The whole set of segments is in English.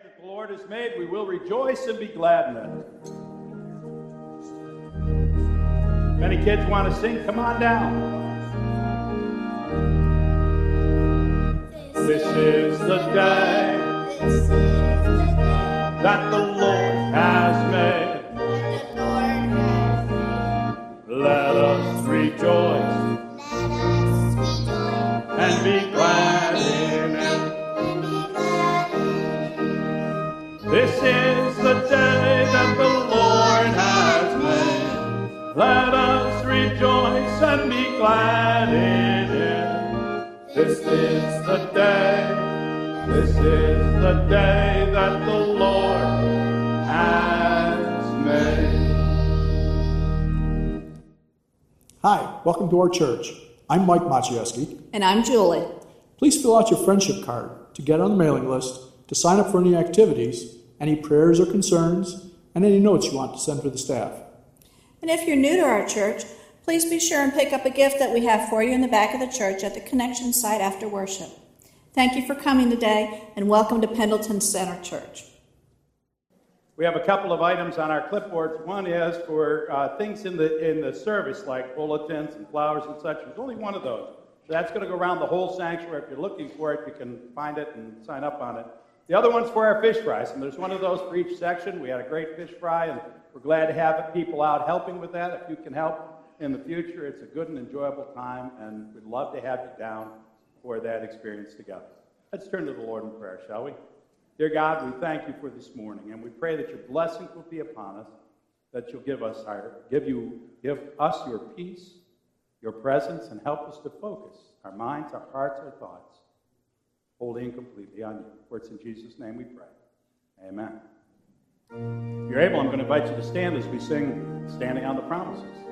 that the Lord has made. We will rejoice and be glad in it. If any kids want to sing, come on down. This is the day that the Lord has made. Let us rejoice glad in it. This is the day, this is the day that the Lord has made. Hi, welcome to our church. I'm Mike Maciejewski. And I'm Julie. Please fill out your friendship card to get on the mailing list, to sign up for any activities, any prayers or concerns, and any notes you want to send to the staff. And if you're new to our church, please be sure and pick up a gift that we have for you in the back of the church at the connection site after worship. Thank you for coming today, and welcome to Pendleton Center Church. We have a couple of items on our clipboards. One is for uh, things in the in the service, like bulletins and flowers and such. There's only one of those. So that's going to go around the whole sanctuary. If you're looking for it, you can find it and sign up on it. The other one's for our fish fries, and there's one of those for each section. We had a great fish fry, and we're glad to have people out helping with that. If you can help in the future, it's a good and enjoyable time, and we'd love to have you down for that experience together. Let's turn to the Lord in prayer, shall we? Dear God, we thank you for this morning, and we pray that your blessings will be upon us, that you'll give us our, give you, give us your peace, your presence, and help us to focus our minds, our hearts, our thoughts, wholly and completely on you. For it's in Jesus' name we pray. Amen. If you're able, I'm going to invite you to stand as we sing Standing on the Promises.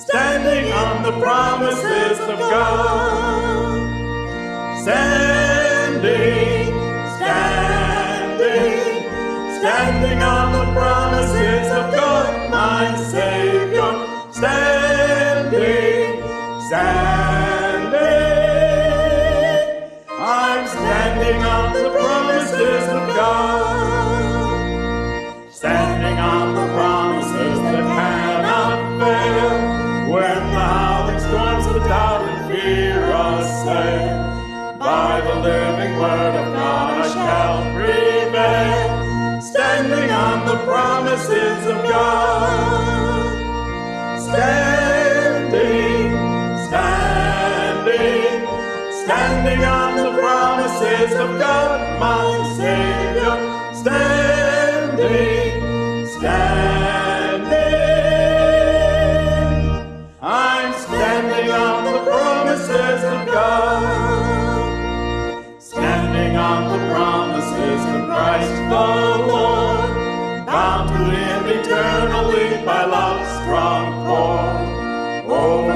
standing on the promises of God. Standing, standing, standing on the promises of God, my Savior. Standing, standing, promises of God. Standing, standing, standing on the promises of God, my Savior. Standing, standing, I'm standing on the promises of God. Standing on the promises of Christ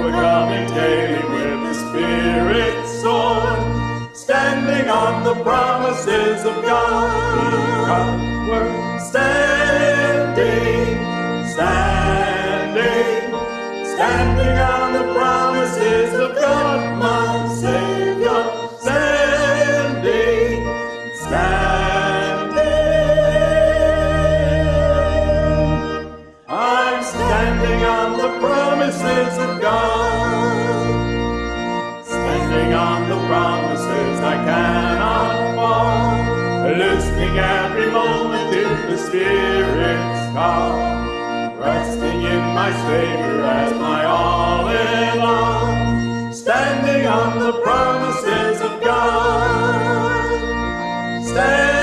overcoming daily with the Spirit's sword, standing on the promises of God. We're standing, standing, standing on the promises of God, promises of God. Standing on the promises I cannot fall. Listening every moment in the Spirit's call. Resting in my Savior as my all in all. Standing on the promises of God. Standing,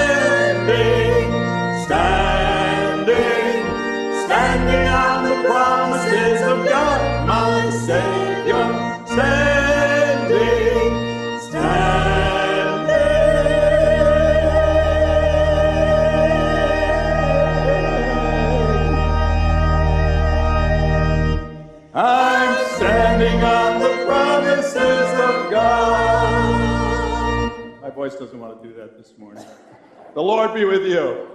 voice doesn't want to do that this morning. The Lord be with you.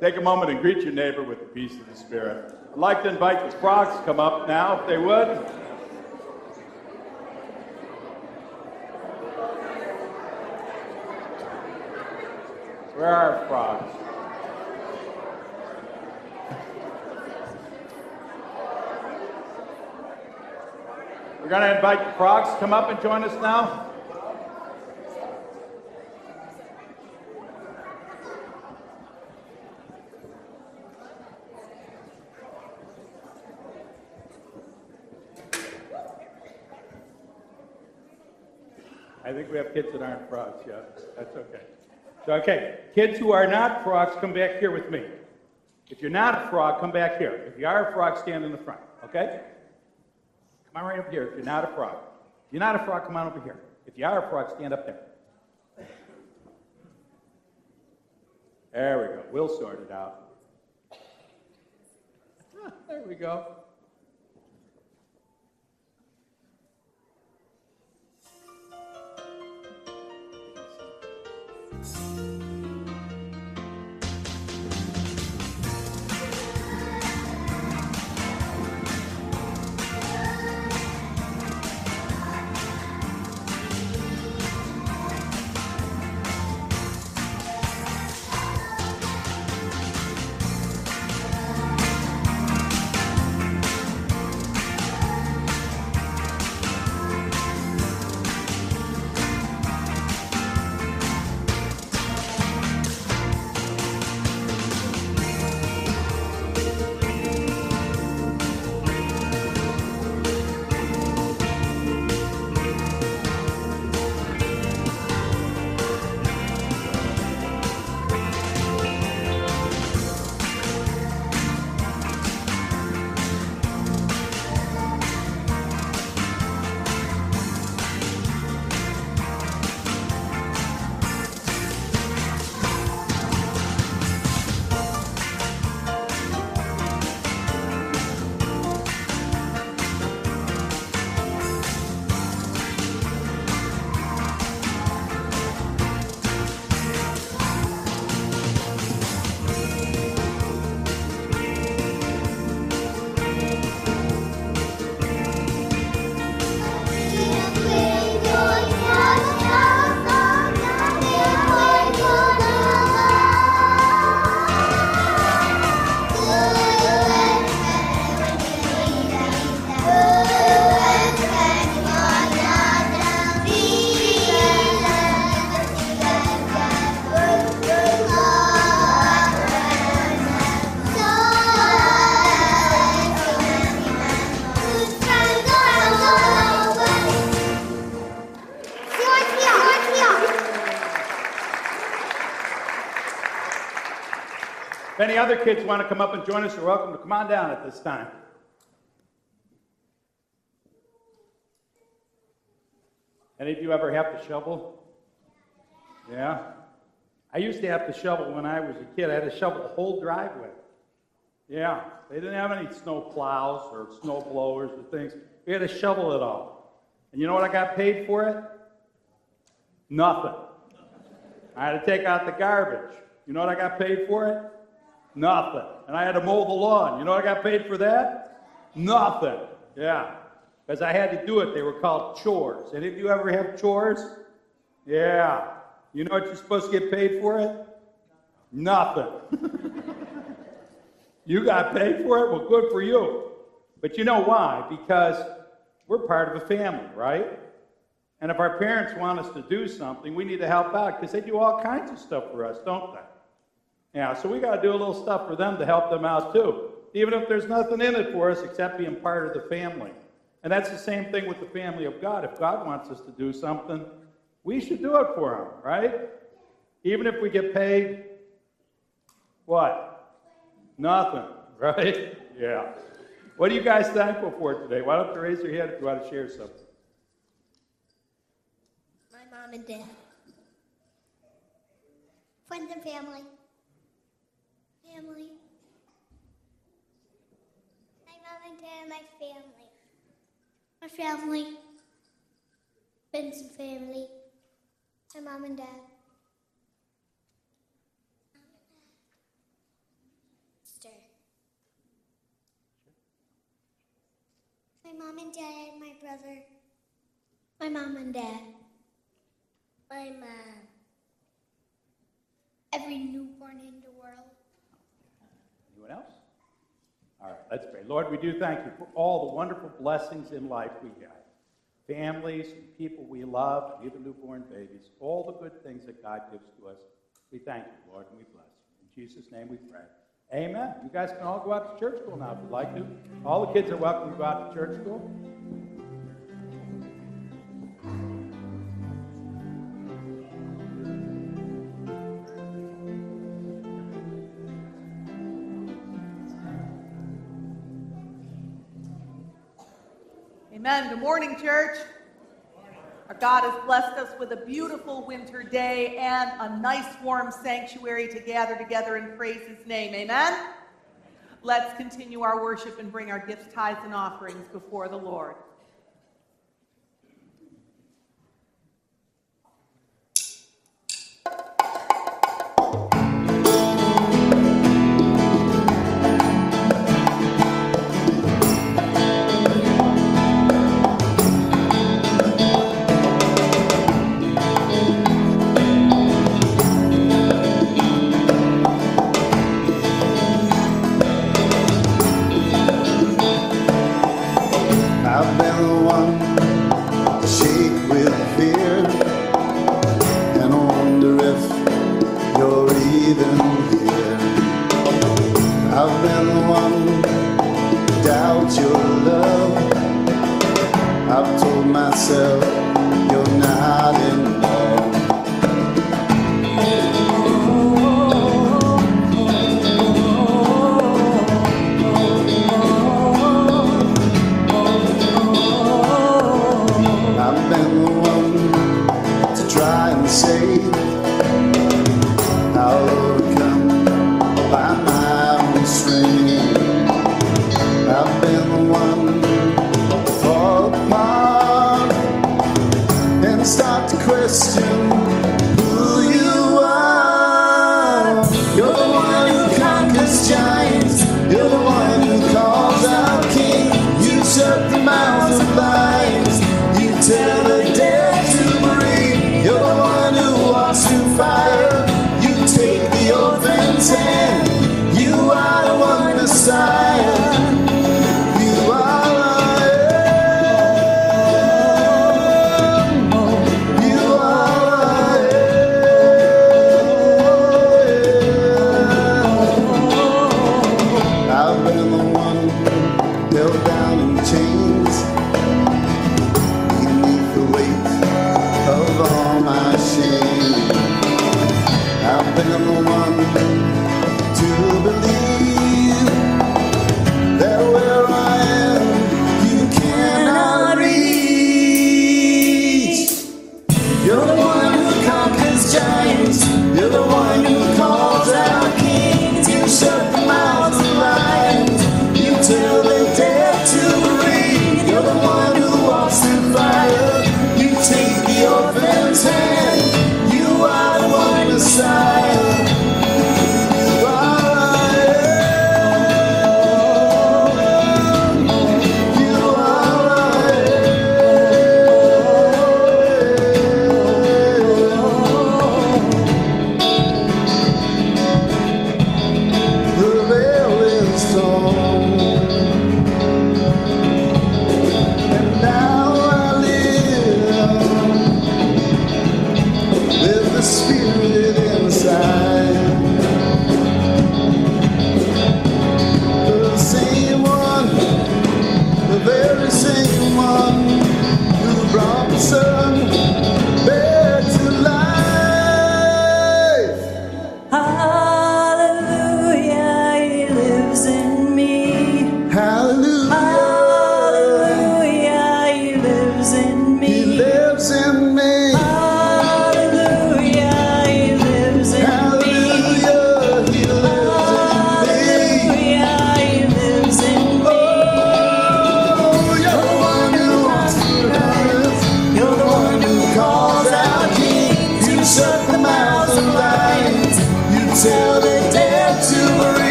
Take a moment and greet your neighbor with the peace of the Spirit. I'd like to invite the frogs to come up now, if they would. Where are frogs? We're going to invite the frogs to come up and join us now. I think we have kids that aren't frogs yet. That's okay. So, okay, kids who are not frogs, come back here with me. If you're not a frog, come back here. If you are a frog, stand in the front, okay? Come on right up here if you're not a frog. If you're not a frog, come on over here. If you are a frog, stand up there. There we go. We'll sort it out. Ah, there we go. If other kids want to come up and join us, you're welcome to come on down at this time. Any of you ever have to shovel? Yeah. I used to have to shovel when I was a kid. I had to shovel the whole driveway. Yeah. They didn't have any snow plows or snow blowers or things. We had to shovel it all. And you know what I got paid for it? Nothing. I had to take out the garbage. You know what I got paid for it? Nothing. And I had to mow the lawn. You know I got paid for that? Nothing. Yeah. Because I had to do it. They were called chores. And if you ever have chores? Yeah. You know what you're supposed to get paid for it? Nothing. you got paid for it? Well, good for you. But you know why? Because we're part of a family, right? And if our parents want us to do something, we need to help out because they do all kinds of stuff for us, don't they? Yeah, so we got to do a little stuff for them to help them out too, even if there's nothing in it for us except being part of the family. And that's the same thing with the family of God. If God wants us to do something, we should do it for Him, right? Even if we get paid, what? Nothing, right? Yeah. What are you guys thankful for today? Why don't you raise your hand if you want to share something? My mom and dad. Friends and family. Family. My mom and dad my family. My family. And family. My mom and dad. Sister. My mom and dad and my brother. My mom and dad. My mom. Every newborn in the world. Anyone else? All right, let's pray. Lord, we do thank you for all the wonderful blessings in life we have. Families and people we love, even newborn babies, all the good things that God gives to us. We thank you, Lord, and we bless you. In Jesus' name we pray. Amen. You guys can all go out to church school now if you'd like to. All the kids are welcome to go out to church school. Amen. Good morning, church. Our God has blessed us with a beautiful winter day and a nice warm sanctuary to gather together and praise His name. Amen. Let's continue our worship and bring our gifts, tithes, and offerings before the Lord.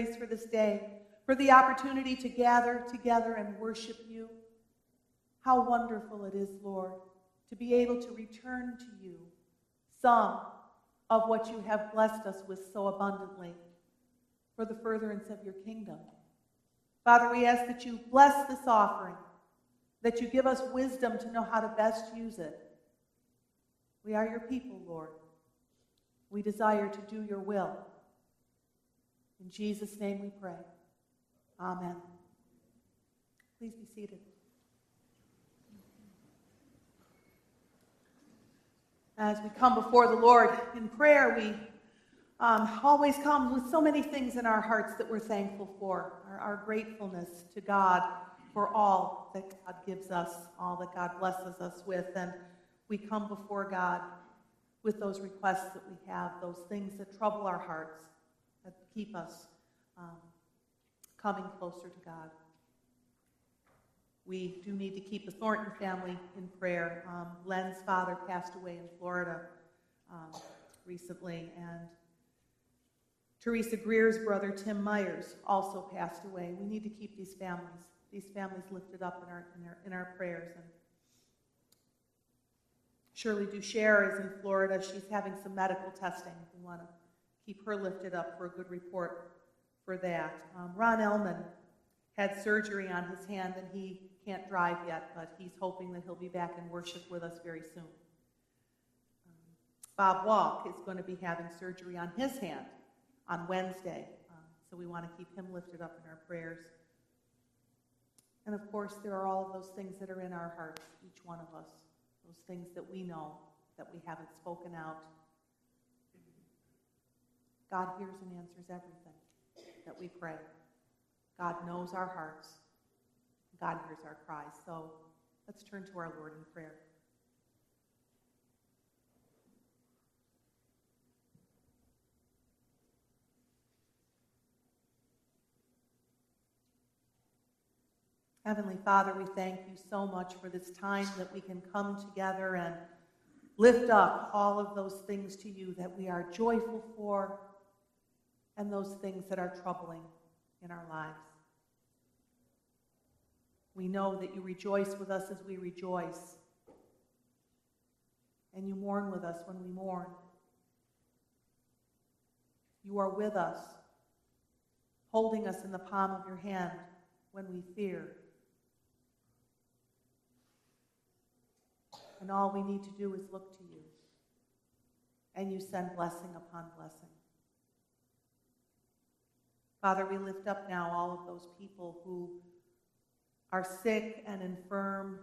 Praise for this day, for the opportunity to gather together and worship you. How wonderful it is, Lord, to be able to return to you some of what you have blessed us with so abundantly for the furtherance of your kingdom. Father, we ask that you bless this offering, that you give us wisdom to know how to best use it. We are your people, Lord. We desire to do your will. In Jesus' name we pray. Amen. Please be seated. As we come before the Lord in prayer, we um, always come with so many things in our hearts that we're thankful for our, our gratefulness to God for all that God gives us, all that God blesses us with. And we come before God with those requests that we have, those things that trouble our hearts, keep us um, coming closer to God. We do need to keep the Thornton family in prayer. Um, Len's father passed away in Florida um, recently, and Teresa Greer's brother, Tim Myers, also passed away. We need to keep these families, these families lifted up in our, in our, in our prayers. And Shirley Ducher is in Florida. She's having some medical testing. We want to keep her lifted up for a good report for that. Um, Ron Ellman had surgery on his hand and he can't drive yet, but he's hoping that he'll be back in worship with us very soon. Um, Bob Walk is going to be having surgery on his hand on Wednesday, um, so we want to keep him lifted up in our prayers. And of course, there are all those things that are in our hearts, each one of us, those things that we know that we haven't spoken out. God hears and answers everything that we pray. God knows our hearts. God hears our cries. So let's turn to our Lord in prayer. Heavenly Father, we thank you so much for this time that we can come together and lift up all of those things to you that we are joyful for and those things that are troubling in our lives. We know that you rejoice with us as we rejoice, and you mourn with us when we mourn. You are with us, holding us in the palm of your hand when we fear. And all we need to do is look to you, and you send blessing upon blessing. Father, we lift up now all of those people who are sick and infirm,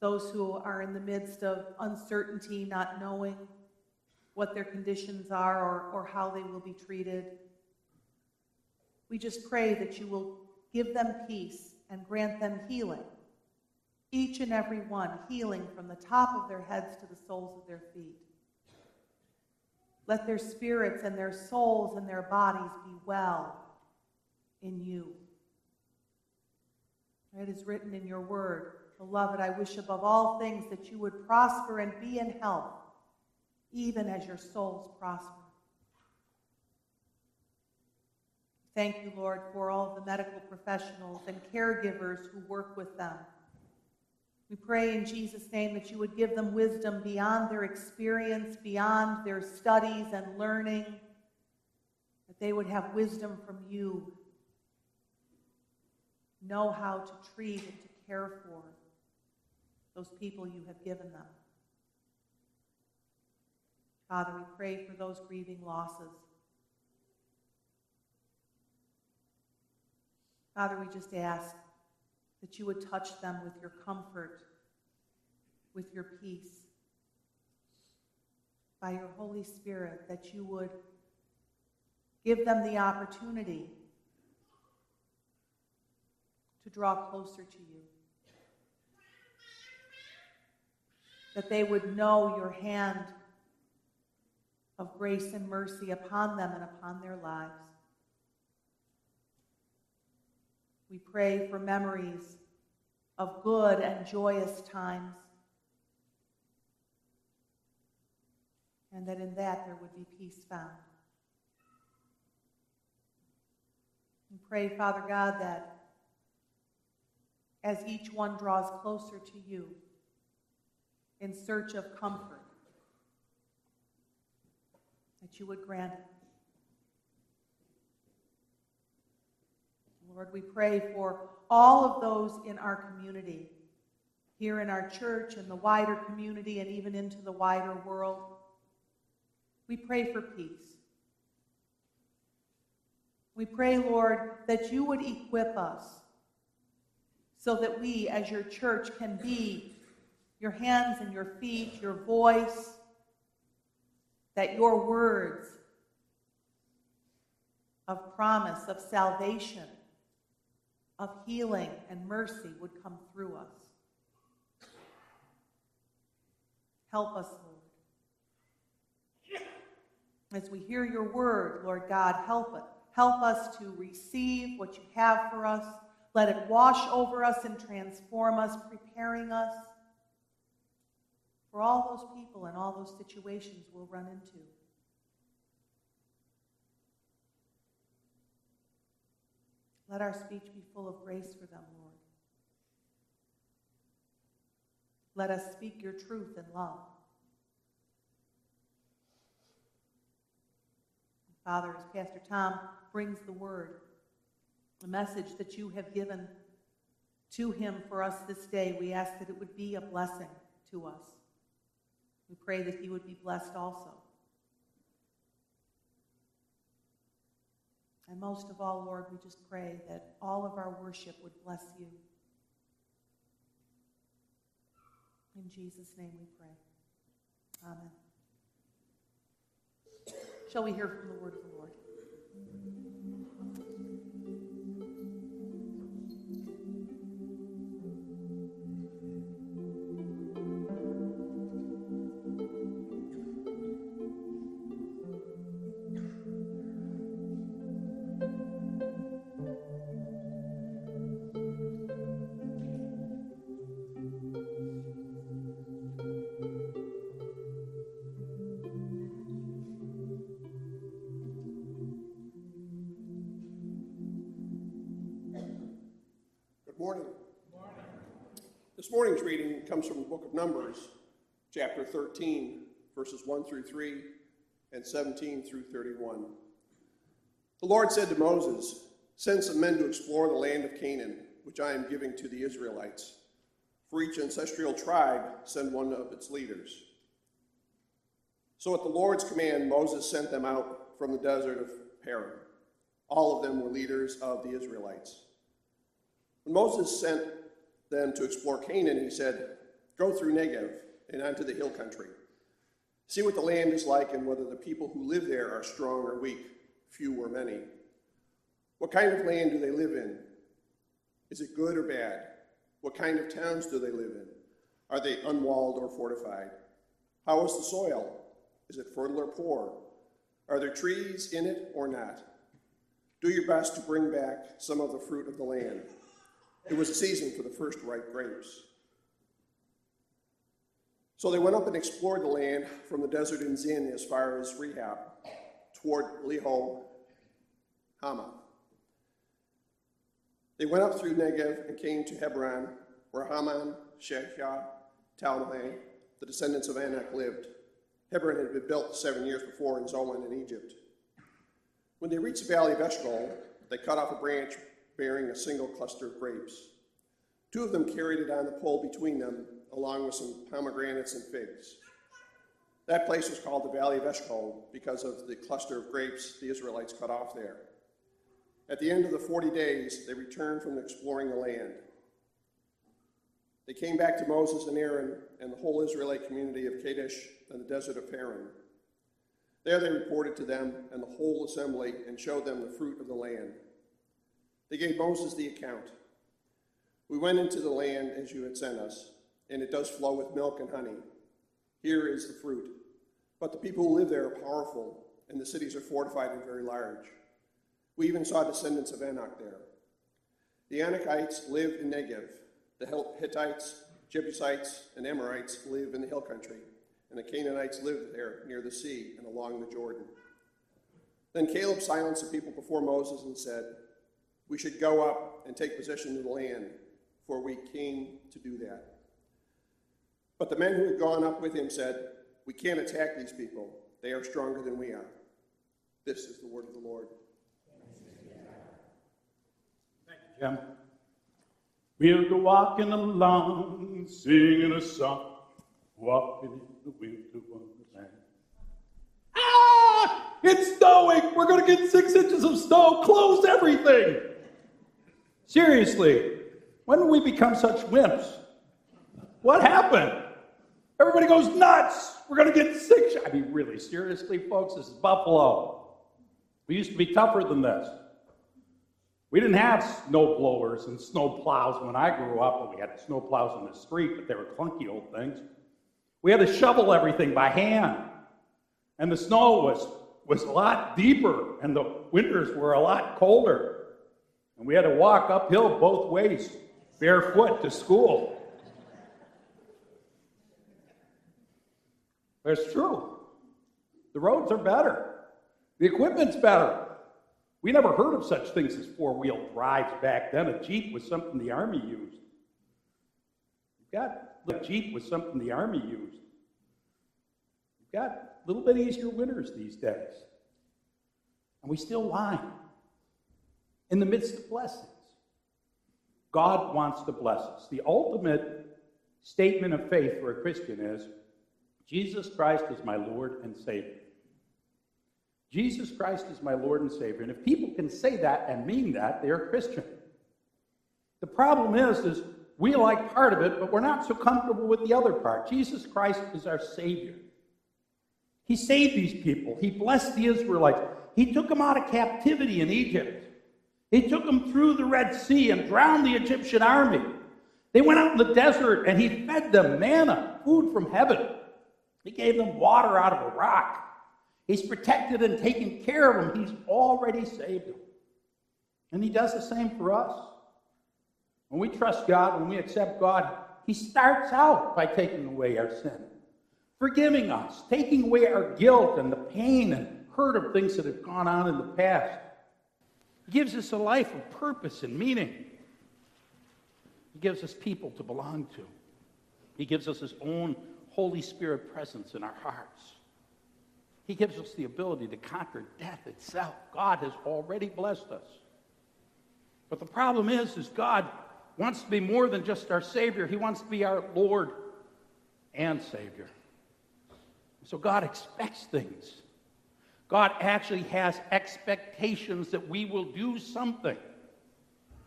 those who are in the midst of uncertainty, not knowing what their conditions are or, or how they will be treated. We just pray that you will give them peace and grant them healing, each and every one healing from the top of their heads to the soles of their feet. Let their spirits and their souls and their bodies be well in you. It is written in your word, Beloved, I wish above all things that you would prosper and be in health, even as your souls prosper. Thank you, Lord, for all the medical professionals and caregivers who work with them. We pray in Jesus' name that you would give them wisdom beyond their experience, beyond their studies and learning, that they would have wisdom from you know how to treat and to care for those people you have given them. Father, we pray for those grieving losses. Father, we just ask that you would touch them with your comfort, with your peace, by your Holy Spirit, that you would give them the opportunity to draw closer to you. That they would know your hand of grace and mercy upon them and upon their lives. We pray for memories of good and joyous times, and that in that there would be peace found. And pray, Father God, that as each one draws closer to you in search of comfort, that you would grant it. Lord, we pray for all of those in our community, here in our church, in the wider community, and even into the wider world. We pray for peace. We pray, Lord, that you would equip us so that we, as your church, can be your hands and your feet, your voice, that your words of promise, of salvation, of healing and mercy would come through us. Help us, Lord. As we hear your word, Lord God, help it. Help us to receive what you have for us. Let it wash over us and transform us, preparing us for all those people and all those situations we'll run into. Let our speech be full of grace for them, Lord. Let us speak your truth in love. Father, as Pastor Tom brings the word, the message that you have given to him for us this day, we ask that it would be a blessing to us. We pray that he would be blessed also. And most of all, Lord, we just pray that all of our worship would bless you. In Jesus' name we pray. Amen. Shall we hear from the word of the Lord? Of Numbers, chapter 13, verses 1 through 3 and 17 through 31. The Lord said to Moses, Send some men to explore the land of Canaan, which I am giving to the Israelites. For each ancestral tribe, send one of its leaders. So at the Lord's command, Moses sent them out from the desert of Paran. All of them were leaders of the Israelites. When Moses sent them to explore Canaan, he said, Go through Negev and onto the hill country. See what the land is like and whether the people who live there are strong or weak, few or many. What kind of land do they live in? Is it good or bad? What kind of towns do they live in? Are they unwalled or fortified? How is the soil? Is it fertile or poor? Are there trees in it or not? Do your best to bring back some of the fruit of the land. It was a season for the first ripe grapes. So they went up and explored the land from the desert in Zin as far as Rehob, toward Lebo Hamath. They went up through Negev and came to Hebron, where Haman, Sheshai, Talmai, the descendants of Anak, lived. Hebron had been built seven years before in Zoan in Egypt. When they reached the valley of Eshcol, they cut off a branch bearing a single cluster of grapes. Two of them carried it on the pole between them, along with some pomegranates and figs. That place was called the Valley of Eshcol because of the cluster of grapes the Israelites cut off there. At the end of the 40 days, they returned from exploring the land. They came back to Moses and Aaron and the whole Israelite community of Kadesh and the desert of Paran. There they reported to them and the whole assembly and showed them the fruit of the land. They gave Moses the account. We went into the land as you had sent us, and it does flow with milk and honey. Here is the fruit. But the people who live there are powerful, and the cities are fortified and very large. We even saw descendants of Anak there. The Anakites live in Negev. The Hittites, Jebusites, and Amorites live in the hill country, and the Canaanites live there near the sea and along the Jordan. Then Caleb silenced the people before Moses and said, We should go up and take possession of the land, for we came to do that. But the men who had gone up with him said, We can't attack these people. They are stronger than we are. This is the word of the Lord. Thank you, Jim. We'll go walking along, singing a song, walking in the winter wonderland. Ah! It's snowing! We're going to get six inches of snow! Close everything! Seriously, when did we become such wimps? What happened? Everybody goes nuts! We're going to get sick! I mean, really, seriously, folks, this is Buffalo. We used to be tougher than this. We didn't have snow blowers and snow plows when I grew up. Well, we had snow plows in the street, but they were clunky old things. We had to shovel everything by hand. And the snow was, was a lot deeper, and the winters were a lot colder. And we had to walk uphill both ways, barefoot to school. It's true. The roads are better, the equipment's better. We never heard of such things as four wheel drives back then. A Jeep was something the Army used. You've got a Jeep was something the Army used. You've got a little bit easier winters these days. And we still whine in the midst of blessings. God wants to bless us. The ultimate statement of faith for a Christian is Jesus Christ is my Lord and Savior. Jesus Christ is my Lord and Savior. And if people can say that and mean that, they are Christian. The problem is, is we like part of it, but we're not so comfortable with the other part. Jesus Christ is our Savior. He saved these people. He blessed the Israelites. He took them out of captivity in Egypt. He took them through the Red Sea and drowned the Egyptian army. They went out in the desert and he fed them manna, food from heaven. He gave them water out of a rock. He's protected and taken care of them. He's already saved them. And He does the same for us. When we trust God, when we accept God, He starts out by taking away our sin, forgiving us, taking away our guilt and the pain and hurt of things that have gone on in the past. He gives us a life of purpose and meaning. He gives us people to belong to. He gives us His own Holy Spirit presence in our hearts. He gives us the ability to conquer death itself. God has already blessed us. But the problem is, is God wants to be more than just our Savior. He wants to be our Lord and Savior. So God expects things. God actually has expectations that we will do something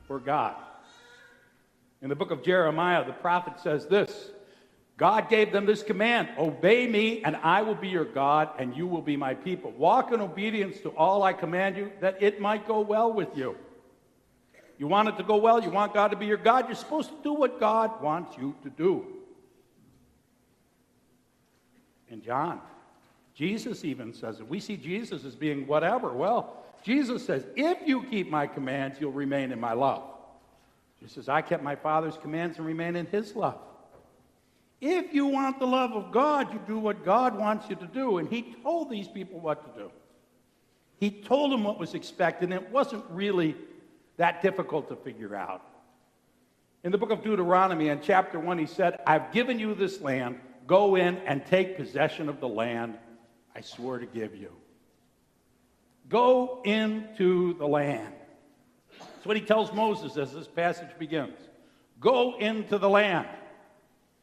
for God. In the book of Jeremiah, the prophet says this God gave them this command Obey me, and I will be your God, and you will be my people. Walk in obedience to all I command you, that it might go well with you. You want it to go well, you want God to be your God, you're supposed to do what God wants you to do. In John, Jesus even says it. We see Jesus as being whatever. Well, Jesus says, If you keep my commands, you'll remain in my love. He says, I kept my Father's commands and remain in his love. If you want the love of God, you do what God wants you to do. And he told these people what to do. He told them what was expected, and it wasn't really that difficult to figure out. In the book of Deuteronomy, in chapter 1, he said, I've given you this land. Go in and take possession of the land I swore to give you. Go into the land. That's what he tells Moses as this passage begins. Go into the land.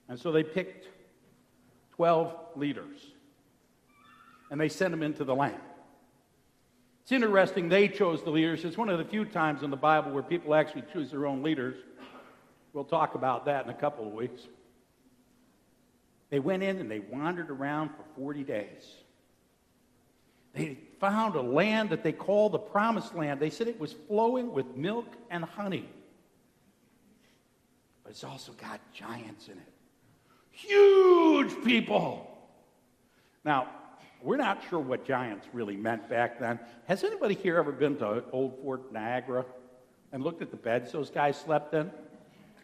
And so they picked 12 leaders and they sent them into the land. It's interesting they chose the leaders. It's one of the few times in the Bible where people actually choose their own leaders. We'll talk about that in a couple of weeks. They went in and they wandered around for 40 days. They found a land that they called the Promised Land. They said it was flowing with milk and honey, but it's also got giants in it. Huge people. Now, we're not sure what giants really meant back then. Has anybody here ever been to Old Fort Niagara and looked at the beds those guys slept in?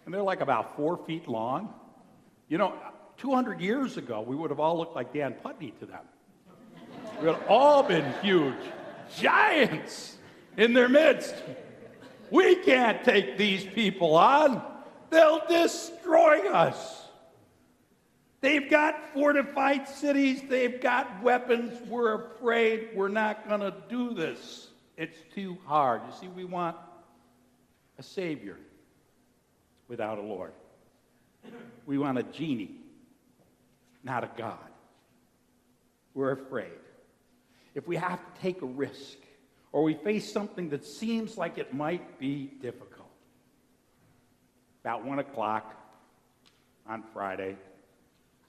And they're like about four feet long. You know, 200 years ago, we would have all looked like Dan Putney to them. We would have all been huge giants in their midst. We can't take these people on. They'll destroy us. They've got fortified cities, they've got weapons. We're afraid we're not going to do this. It's too hard. You see, we want a Savior without a Lord. We want a genie, not a God. We're afraid. If we have to take a risk or we face something that seems like it might be difficult, about one o'clock on Friday,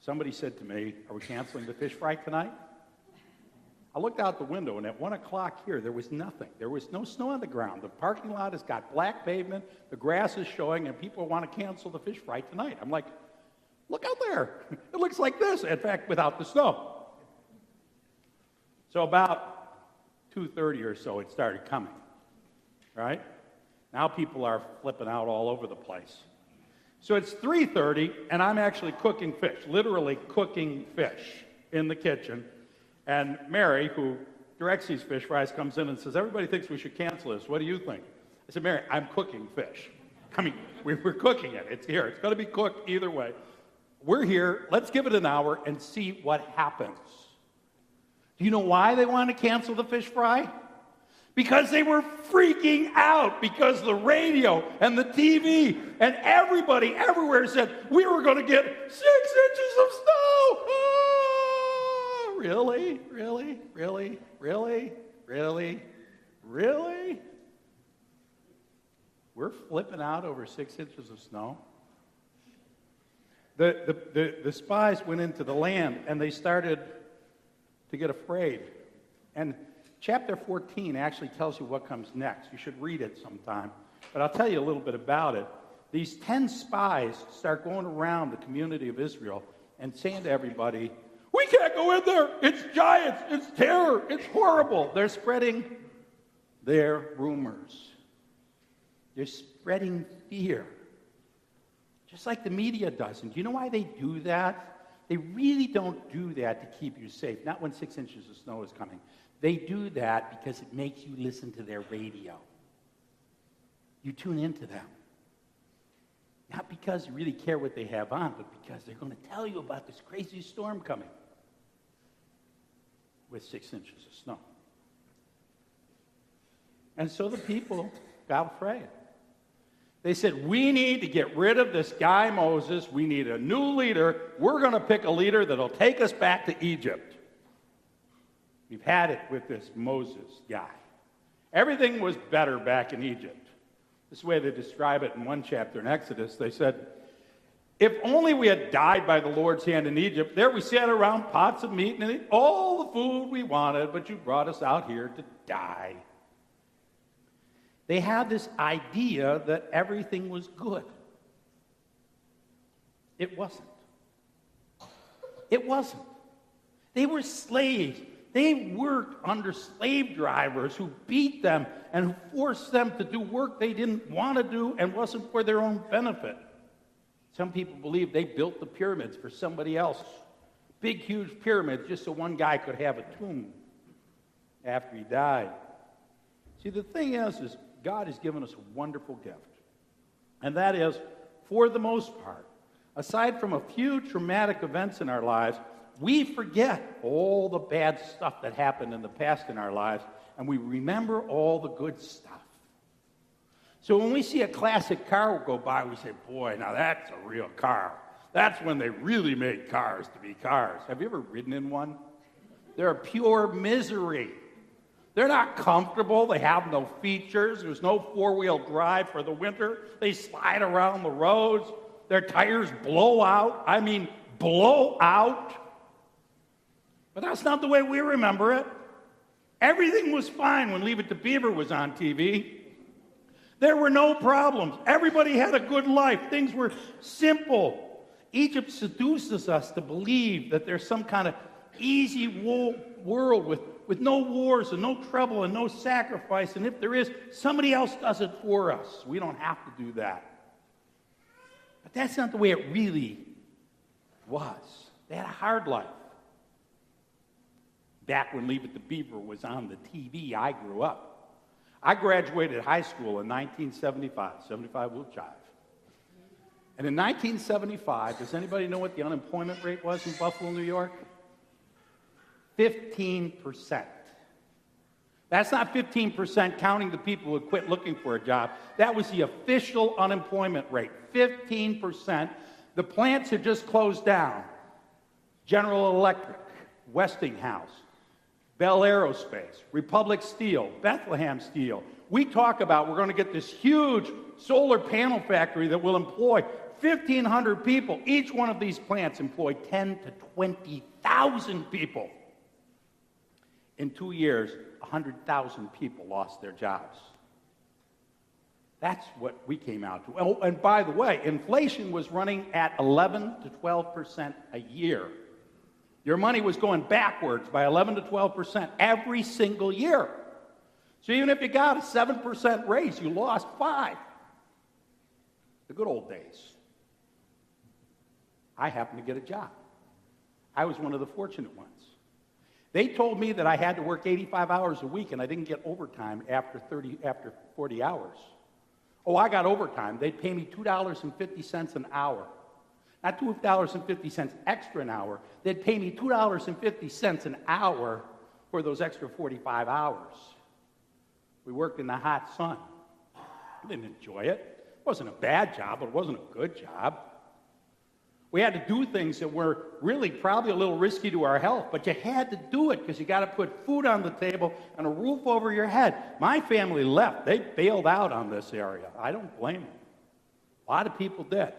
somebody said to me, Are we canceling the fish fry tonight? I looked out the window, and at one o'clock here, there was nothing. There was no snow on the ground. The parking lot has got black pavement, the grass is showing, and people want to cancel the fish fry tonight. I'm like, Look out there. It looks like this, in fact, without the snow. So about 2:30 or so, it started coming. Right? Now people are flipping out all over the place. So it's 3:30 and I'm actually cooking fish, literally cooking fish in the kitchen. And Mary, who directs these fish fries, comes in and says, "Everybody thinks we should cancel this. What do you think?" I said, "Mary, I'm cooking fish. I mean, we're cooking it. It's here. It's going to be cooked either way. We're here. Let's give it an hour and see what happens." Do you know why they want to cancel the fish fry? Because they were freaking out because the radio and the TV and everybody everywhere said we were going to get six inches of snow. Oh, really? Really? Really? Really? Really? Really? We're flipping out over six inches of snow. The, the, the, the spies went into the land and they started to get afraid. And Chapter 14 actually tells you what comes next. You should read it sometime. But I'll tell you a little bit about it. These 10 spies start going around the community of Israel and saying to everybody, We can't go in there. It's giants. It's terror. It's horrible. They're spreading their rumors, they're spreading fear, just like the media does. And do you know why they do that? They really don't do that to keep you safe, not when six inches of snow is coming. They do that because it makes you listen to their radio. You tune into them. Not because you really care what they have on, but because they're going to tell you about this crazy storm coming with six inches of snow. And so the people got afraid. They said, We need to get rid of this guy Moses. We need a new leader. We're going to pick a leader that'll take us back to Egypt. We've had it with this Moses guy. Everything was better back in Egypt. This way they describe it in one chapter in Exodus. They said, If only we had died by the Lord's hand in Egypt, there we sat around pots of meat and ate all the food we wanted, but you brought us out here to die. They had this idea that everything was good. It wasn't. It wasn't. They were slaves. They worked under slave drivers who beat them and who forced them to do work they didn't want to do and wasn't for their own benefit. Some people believe they built the pyramids for somebody else. Big, huge pyramids just so one guy could have a tomb after he died. See, the thing is, is God has given us a wonderful gift. And that is, for the most part, aside from a few traumatic events in our lives, we forget all the bad stuff that happened in the past in our lives, and we remember all the good stuff. So when we see a classic car go by, we say, Boy, now that's a real car. That's when they really made cars to be cars. Have you ever ridden in one? They're pure misery. They're not comfortable. They have no features. There's no four wheel drive for the winter. They slide around the roads. Their tires blow out. I mean, blow out. But that's not the way we remember it. Everything was fine when Leave It to Beaver was on TV. There were no problems. Everybody had a good life. Things were simple. Egypt seduces us to believe that there's some kind of easy world with, with no wars and no trouble and no sacrifice. And if there is, somebody else does it for us. We don't have to do that. But that's not the way it really was. They had a hard life. Back when Leave It to Beaver was on the TV, I grew up. I graduated high school in 1975, 75 will jive. And in 1975, does anybody know what the unemployment rate was in Buffalo, New York? 15%. That's not 15% counting the people who quit looking for a job. That was the official unemployment rate 15%. The plants had just closed down General Electric, Westinghouse, Bell Aerospace, Republic Steel, Bethlehem Steel. We talk about we're going to get this huge solar panel factory that will employ 1,500 people. Each one of these plants employ 10 to 20,000 people. In two years, 100,000 people lost their jobs. That's what we came out to. Oh, and by the way, inflation was running at 11 to 12 percent a year. Your money was going backwards by 11 to 12 percent every single year. So even if you got a 7 percent raise, you lost five. The good old days. I happened to get a job. I was one of the fortunate ones. They told me that I had to work 85 hours a week and I didn't get overtime after 30 after 40 hours. Oh, I got overtime. They'd pay me $2.50 an hour. Not $2.50 extra an hour. They'd pay me $2.50 an hour for those extra 45 hours. We worked in the hot sun. I didn't enjoy it. It wasn't a bad job, but it wasn't a good job. We had to do things that were really probably a little risky to our health, but you had to do it because you got to put food on the table and a roof over your head. My family left. They bailed out on this area. I don't blame them. A lot of people did.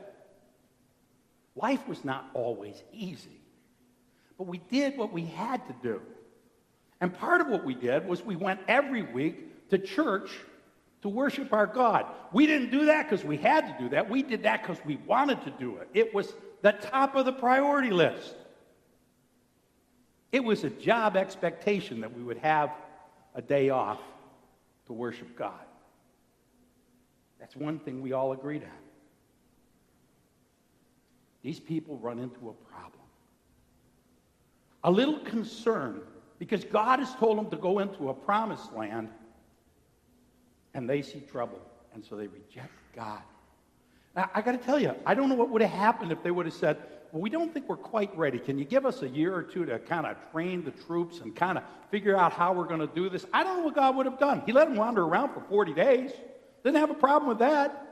Life was not always easy, but we did what we had to do. And part of what we did was we went every week to church to worship our God. We didn't do that because we had to do that. We did that because we wanted to do it. It was the top of the priority list. It was a job expectation that we would have a day off to worship God. That's one thing we all agreed on. These people run into a problem. A little concern because God has told them to go into a promised land and they see trouble, and so they reject God. Now, I got to tell you, I don't know what would have happened if they would have said, well, we don't think we're quite ready. Can you give us a year or two to kind of train the troops and kind of figure out how we're going to do this? I don't know what God would have done. He let them wander around for 40 days. Didn't have a problem with that.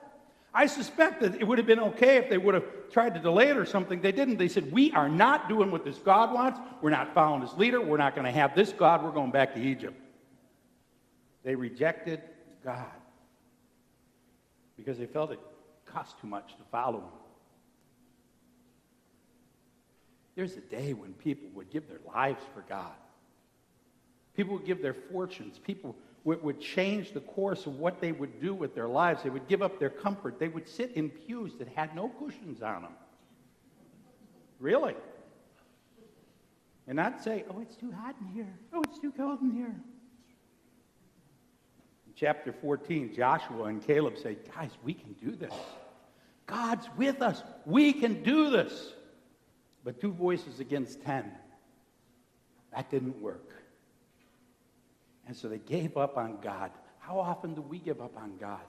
I suspect that it would have been okay if they would have tried to delay it or something. They didn't. They said, We are not doing what this God wants. We're not following his leader. We're not going to have this God. We're going back to Egypt. They rejected God because they felt it cost too much to follow him. There's a day when people would give their lives for God. People would give their fortunes. People would, change the course of what they would do with their lives. They would give up their comfort. They would sit in pews that had no cushions on them. Really. And not say, oh, it's too hot in here. Oh, it's too cold in here. In chapter 14, Joshua and Caleb say, guys, we can do this. God's with us. We can do this. But two voices against ten. That didn't work. And so they gave up on God. How often do we give up on God?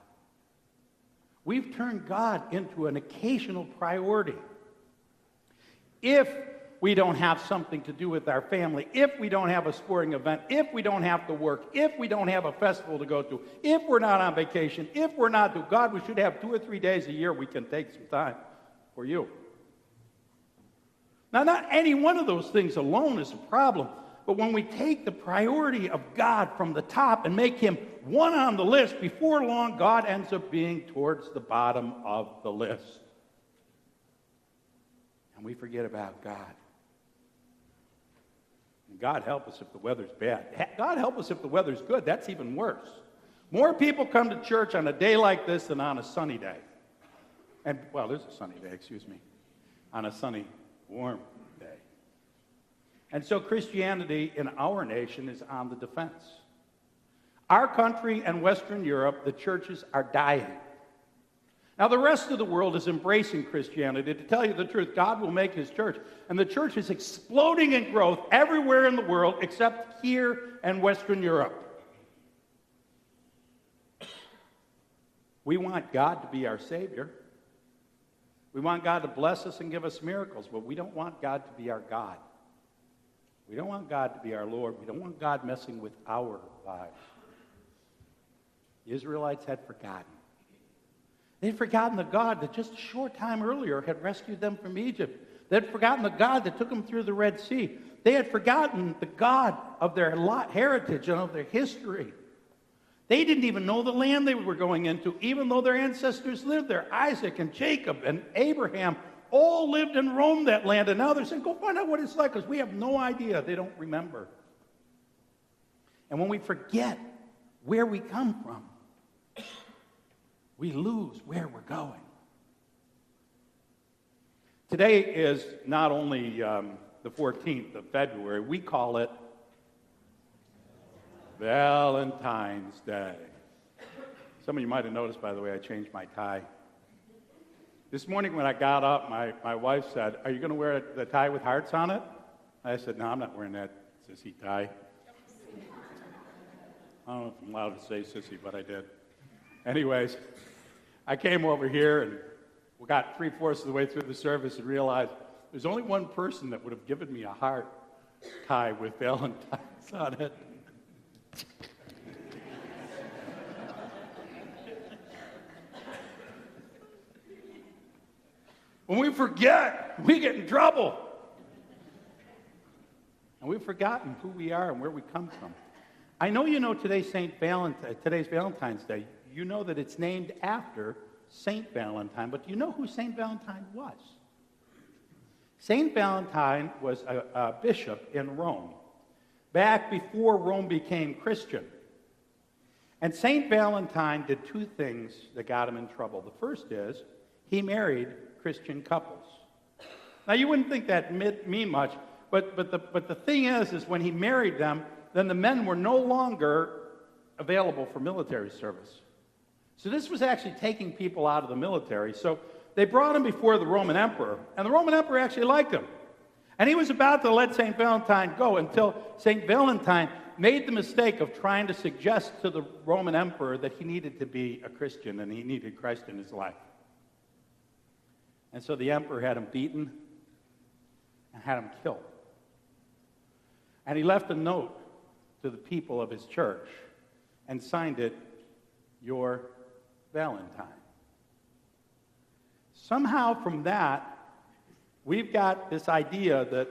We've turned God into an occasional priority. If we don't have something to do with our family, if we don't have a sporting event, if we don't have to work, if we don't have a festival to go to, if we're not on vacation, if we're not to God, we should have two or three days a year we can take some time for you. Now, not any one of those things alone is a problem, but when we take the priority of God from the top and make him one on the list, before long, God ends up being towards the bottom of the list. And we forget about God. And God help us if the weather's bad. God help us if the weather's good. That's even worse. More people come to church on a day like this than on a sunny day. And, well, there's a sunny day, excuse me. On a sunny, warm. And so Christianity in our nation is on the defense. Our country and Western Europe, the churches are dying. Now, the rest of the world is embracing Christianity. To tell you the truth, God will make his church. And the church is exploding in growth everywhere in the world except here and Western Europe. We want God to be our Savior. We want God to bless us and give us miracles, but we don't want God to be our God. We don't want God to be our Lord. We don't want God messing with our lives. The Israelites had forgotten. They'd forgotten the God that just a short time earlier had rescued them from Egypt. They'd forgotten the God that took them through the Red Sea. They had forgotten the God of their lot heritage and of their history. They didn't even know the land they were going into, even though their ancestors lived there. Isaac and Jacob and Abraham all lived and roamed that land. And now they're saying, go find out what it's like because we have no idea. They don't remember. And when we forget where we come from, we lose where we're going. Today is not only um, the 14th of February, we call it Valentine's Day. Some of you might have noticed, by the way, I changed my tie. This morning when I got up, my, my wife said, Are you going to wear the tie with hearts on it? I said, No, I'm not wearing that sissy tie. I don't know if I'm allowed to say sissy, but I did. Anyways, I came over here and we got three fourths of the way through the service and realized there's only one person that would have given me a heart tie with Valentine's on it. When we forget, we get in trouble. And we've forgotten who we are and where we come from. I know you know today's Saint Valentine, uh, today's Valentine's Day. You know that it's named after Saint Valentine, but do you know who Saint Valentine was? Saint Valentine was a, a bishop in Rome back before Rome became Christian. And St. Valentine did two things that got him in trouble. The first is he married Christian couples. Now, you wouldn't think that mean much, but, but, the, but the thing is, is when he married them, then the men were no longer available for military service. So this was actually taking people out of the military. So they brought him before the Roman emperor, and the Roman emperor actually liked him. And he was about to let St. Valentine go until St. Valentine made the mistake of trying to suggest to the Roman emperor that he needed to be a Christian and he needed Christ in his life. And so the emperor had him beaten and had him killed. And he left a note to the people of his church and signed it, Your Valentine. Somehow from that, we've got this idea that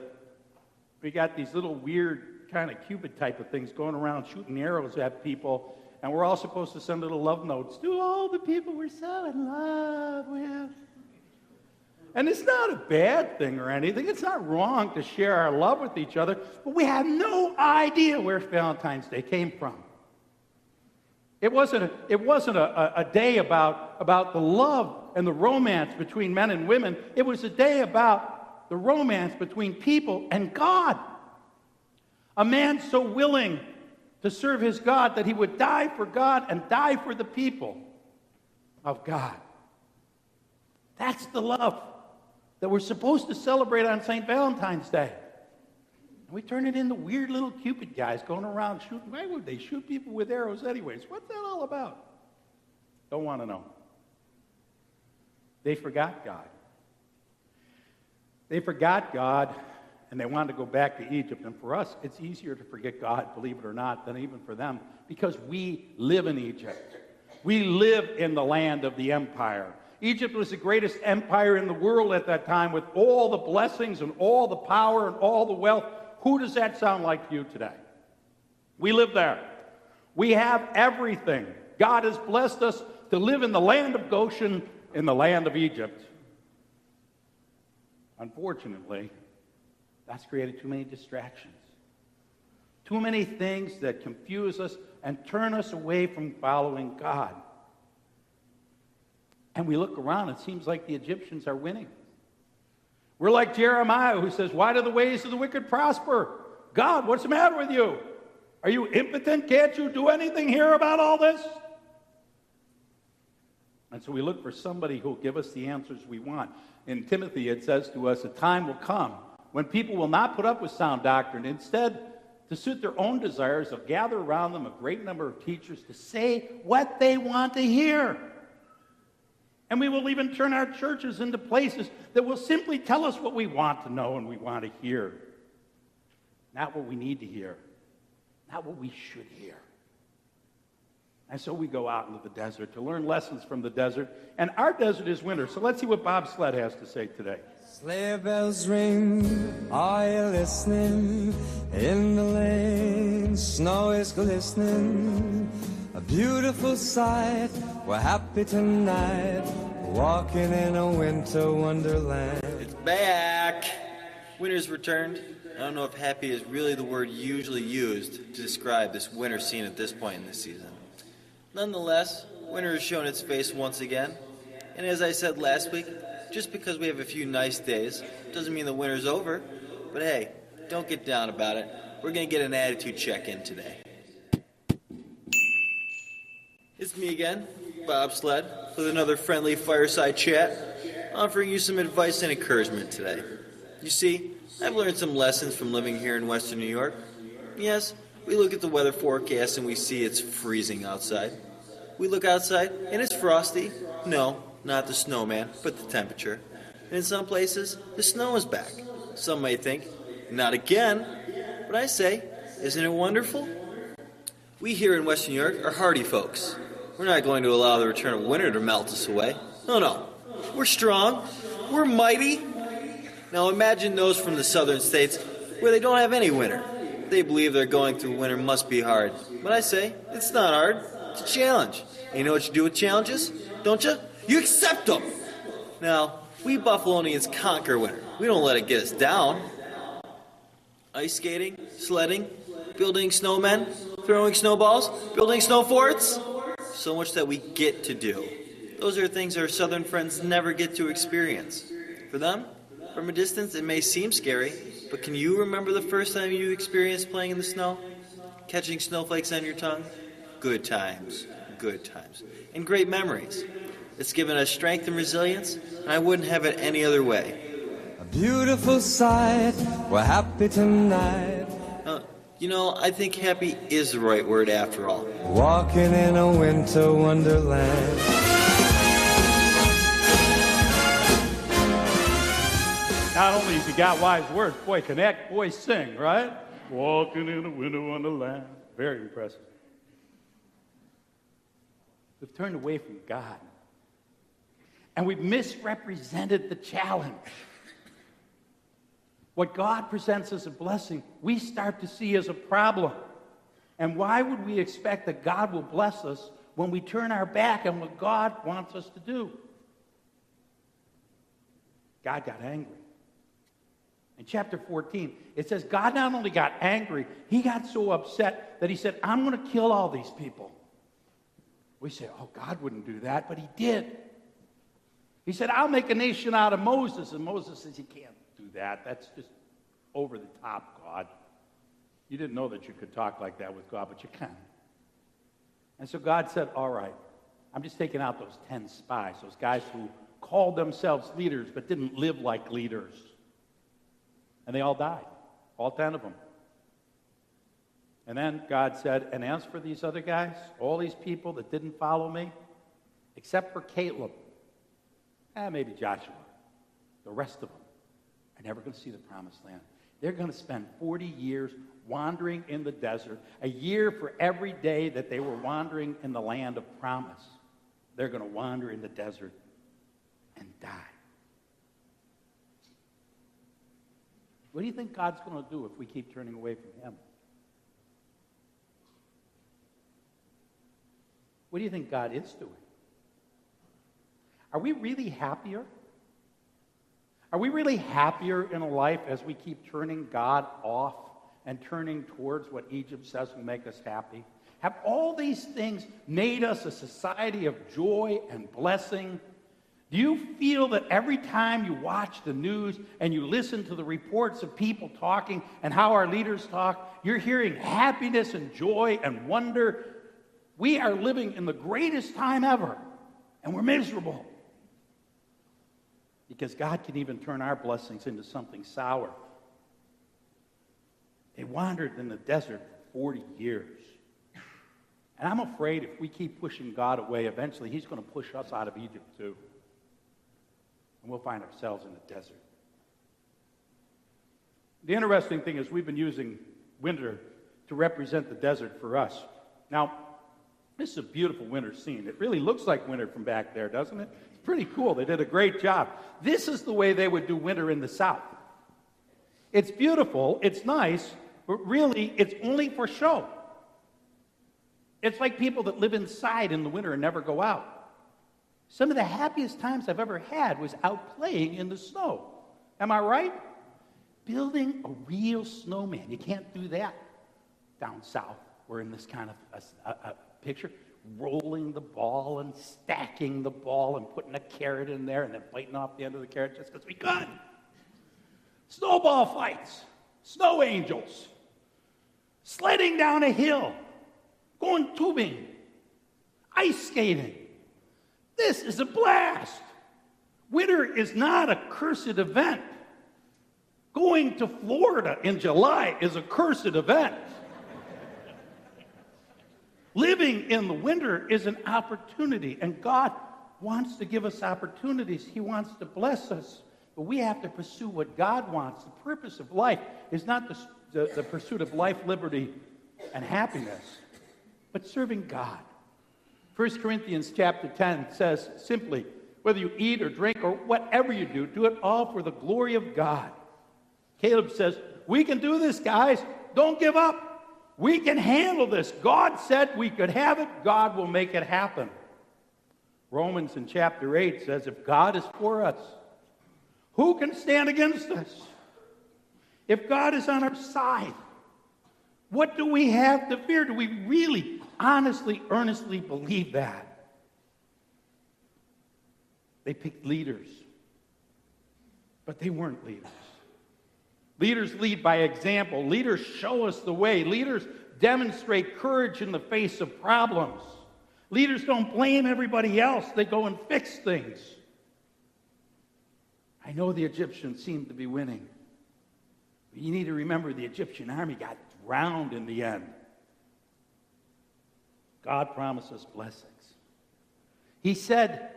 we got these little weird kind of Cupid type of things going around shooting arrows at people, and we're all supposed to send little love notes to all the people we're so in love with. And it's not a bad thing or anything. It's not wrong to share our love with each other, but we have no idea where Valentine's Day came from. It wasn't a, it wasn't a, a, day about, about the love and the romance between men and women. It was a day about the romance between people and God. A man so willing to serve his God that he would die for God and die for the people of God. That's the love that we're supposed to celebrate on St. Valentine's Day. And we turn it into weird little Cupid guys going around shooting. Why would they shoot people with arrows, anyways? What's that all about? Don't want to know. They forgot God. They forgot God and they wanted to go back to Egypt. And for us, it's easier to forget God, believe it or not, than even for them because we live in Egypt. We live in the land of the empire. Egypt was the greatest empire in the world at that time with all the blessings and all the power and all the wealth. Who does that sound like to you today? We live there. We have everything. God has blessed us to live in the land of Goshen, in the land of Egypt. Unfortunately, that's created too many distractions, too many things that confuse us and turn us away from following God. And we look around, it seems like the Egyptians are winning. We're like Jeremiah who says, Why do the ways of the wicked prosper? God, what's the matter with you? Are you impotent? Can't you do anything here about all this? And so we look for somebody who will give us the answers we want. In Timothy, it says to us, A time will come when people will not put up with sound doctrine. Instead, to suit their own desires, they'll gather around them a great number of teachers to say what they want to hear. And we will even turn our churches into places that will simply tell us what we want to know and we want to hear. Not what we need to hear, not what we should hear. And so we go out into the desert to learn lessons from the desert. And our desert is winter. So let's see what Bob Sled has to say today. Sleigh bells ring, are you listening? In the lane, snow is glistening. A beautiful sight, we're happy tonight, walking in a winter wonderland. It's back! Winter's returned. I don't know if happy is really the word usually used to describe this winter scene at this point in the season. Nonetheless, winter has shown its face once again. And as I said last week, just because we have a few nice days doesn't mean the winter's over. But hey, don't get down about it. We're going to get an attitude check in today. It's me again, Bob Sled, with another friendly fireside chat, offering you some advice and encouragement today. You see, I've learned some lessons from living here in Western New York. Yes, we look at the weather forecast and we see it's freezing outside. We look outside and it's frosty. No, not the snowman, but the temperature. And in some places, the snow is back. Some may think, not again. But I say, isn't it wonderful? We here in Western New York are hardy folks. We're not going to allow the return of winter to melt us away. No, no. We're strong. We're mighty. Now imagine those from the southern states where they don't have any winter. They believe they're going through winter must be hard. But I say, it's not hard. It's a challenge. And you know what you do with challenges? Don't you? You accept them. Now, we Buffalonians conquer winter. We don't let it get us down. Ice skating, sledding, building snowmen, throwing snowballs, building snow forts. So much that we get to do. Those are things our southern friends never get to experience. For them, from a distance, it may seem scary, but can you remember the first time you experienced playing in the snow? Catching snowflakes on your tongue? Good times, good times, and great memories. It's given us strength and resilience, and I wouldn't have it any other way. A beautiful sight, we're happy tonight, you know, I think happy is the right word after all. walking in a winter wonderland. Not only has he got wise words, boy, can that boy sing, right? Walking in a winter wonderland. Very impressive. We've turned away from God. And we've misrepresented the challenge. What God presents as a blessing, we start to see as a problem. And why would we expect that God will bless us when we turn our back on what God wants us to do? God got angry. In chapter 14, it says God not only got angry, he got so upset that he said, I'm going to kill all these people. We say, oh, God wouldn't do that, but he did. He said, I'll make a nation out of Moses. And Moses says, You can't do that. That's just over the top, God. You didn't know that you could talk like that with God, but you can. And so God said, All right, I'm just taking out those 10 spies, those guys who called themselves leaders but didn't live like leaders. And they all died, all 10 of them. And then God said, And as for these other guys, all these people that didn't follow me, except for Caleb, and maybe Joshua, the rest of them are never going to see the promised land. They're going to spend 40 years wandering in the desert, a year for every day that they were wandering in the land of promise. They're going to wander in the desert and die. What do you think God's going to do if we keep turning away from Him? What do you think God is doing? Are we really happier? Are we really happier in a life as we keep turning God off and turning towards what Egypt says will make us happy? Have all these things made us a society of joy and blessing? Do you feel that every time you watch the news and you listen to the reports of people talking and how our leaders talk, you're hearing happiness and joy and wonder? We are living in the greatest time ever, and we're miserable. Because God can even turn our blessings into something sour. They wandered in the desert for 40 years. And I'm afraid if we keep pushing God away, eventually He's going to push us out of Egypt too. and we'll find ourselves in the desert. The interesting thing is, we've been using winter to represent the desert for us. Now, this is a beautiful winter scene. It really looks like winter from back there, doesn't it? Pretty cool. They did a great job. This is the way they would do winter in the South. It's beautiful, it's nice, but really, it's only for show. It's like people that live inside in the winter and never go out. Some of the happiest times I've ever had was out playing in the snow. Am I right? Building a real snowman. You can't do that down south. We're in this kind of a, a, a picture. Rolling the ball and stacking the ball and putting a carrot in there and then biting off the end of the carrot just because we could. Snowball fights, snow angels, sledding down a hill, going tubing, ice skating. This is a blast. Winter is not a cursed event. Going to Florida in July is a cursed event. Living in the winter is an opportunity, and God wants to give us opportunities. He wants to bless us, but we have to pursue what God wants. The purpose of life is not the, the, the pursuit of life, liberty, and happiness, but serving God. 1 Corinthians chapter 10 says simply, whether you eat or drink or whatever you do, do it all for the glory of God. Caleb says, We can do this, guys. Don't give up. We can handle this. God said we could have it, God will make it happen. Romans in chapter 8 says, If God is for us, who can stand against us? If God is on our side, what do we have to fear? Do we really, honestly, earnestly believe that? They picked leaders, but they weren't leaders. Leaders lead by example. Leaders show us the way. Leaders demonstrate courage in the face of problems. Leaders don't blame everybody else, they go and fix things. I know the Egyptians seem to be winning. But you need to remember the Egyptian army got drowned in the end. God promises blessings. He said,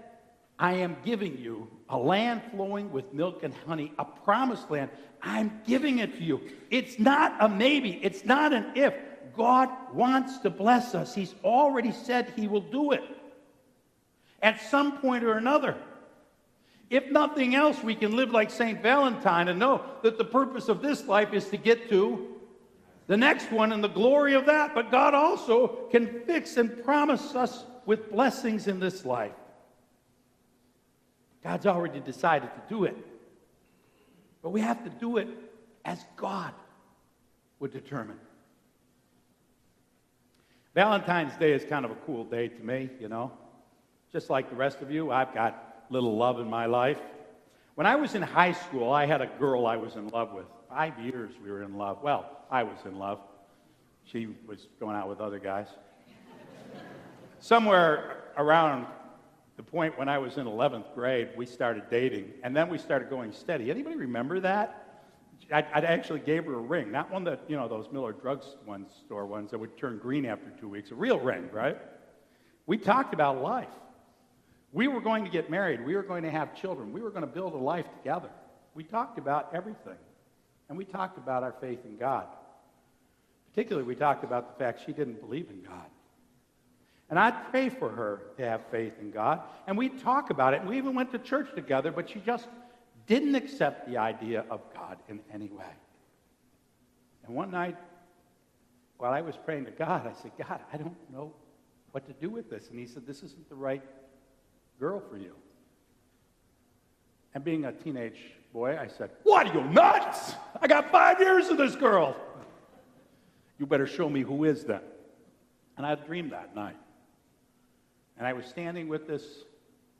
I am giving you a land flowing with milk and honey, a promised land. I'm giving it to you. It's not a maybe, it's not an if. God wants to bless us. He's already said He will do it at some point or another. If nothing else, we can live like St. Valentine and know that the purpose of this life is to get to the next one and the glory of that. But God also can fix and promise us with blessings in this life. God's already decided to do it. But we have to do it as God would determine. Valentine's Day is kind of a cool day to me, you know. Just like the rest of you, I've got little love in my life. When I was in high school, I had a girl I was in love with. Five years we were in love. Well, I was in love. She was going out with other guys. Somewhere around the point when I was in 11th grade, we started dating, and then we started going steady. Anybody remember that? I, I actually gave her a ring, not one that, you know, those Miller Drug ones, store ones that would turn green after two weeks, a real ring, right? We talked about life. We were going to get married. We were going to have children. We were going to build a life together. We talked about everything. And we talked about our faith in God. Particularly, we talked about the fact she didn't believe in God. And I'd pray for her to have faith in God. And we'd talk about it. And we even went to church together, but she just didn't accept the idea of God in any way. And one night, while I was praying to God, I said, God, I don't know what to do with this. And he said, This isn't the right girl for you. And being a teenage boy, I said, What are you nuts? I got five years of this girl. You better show me who is then. And I dreamed that night. And I was standing with this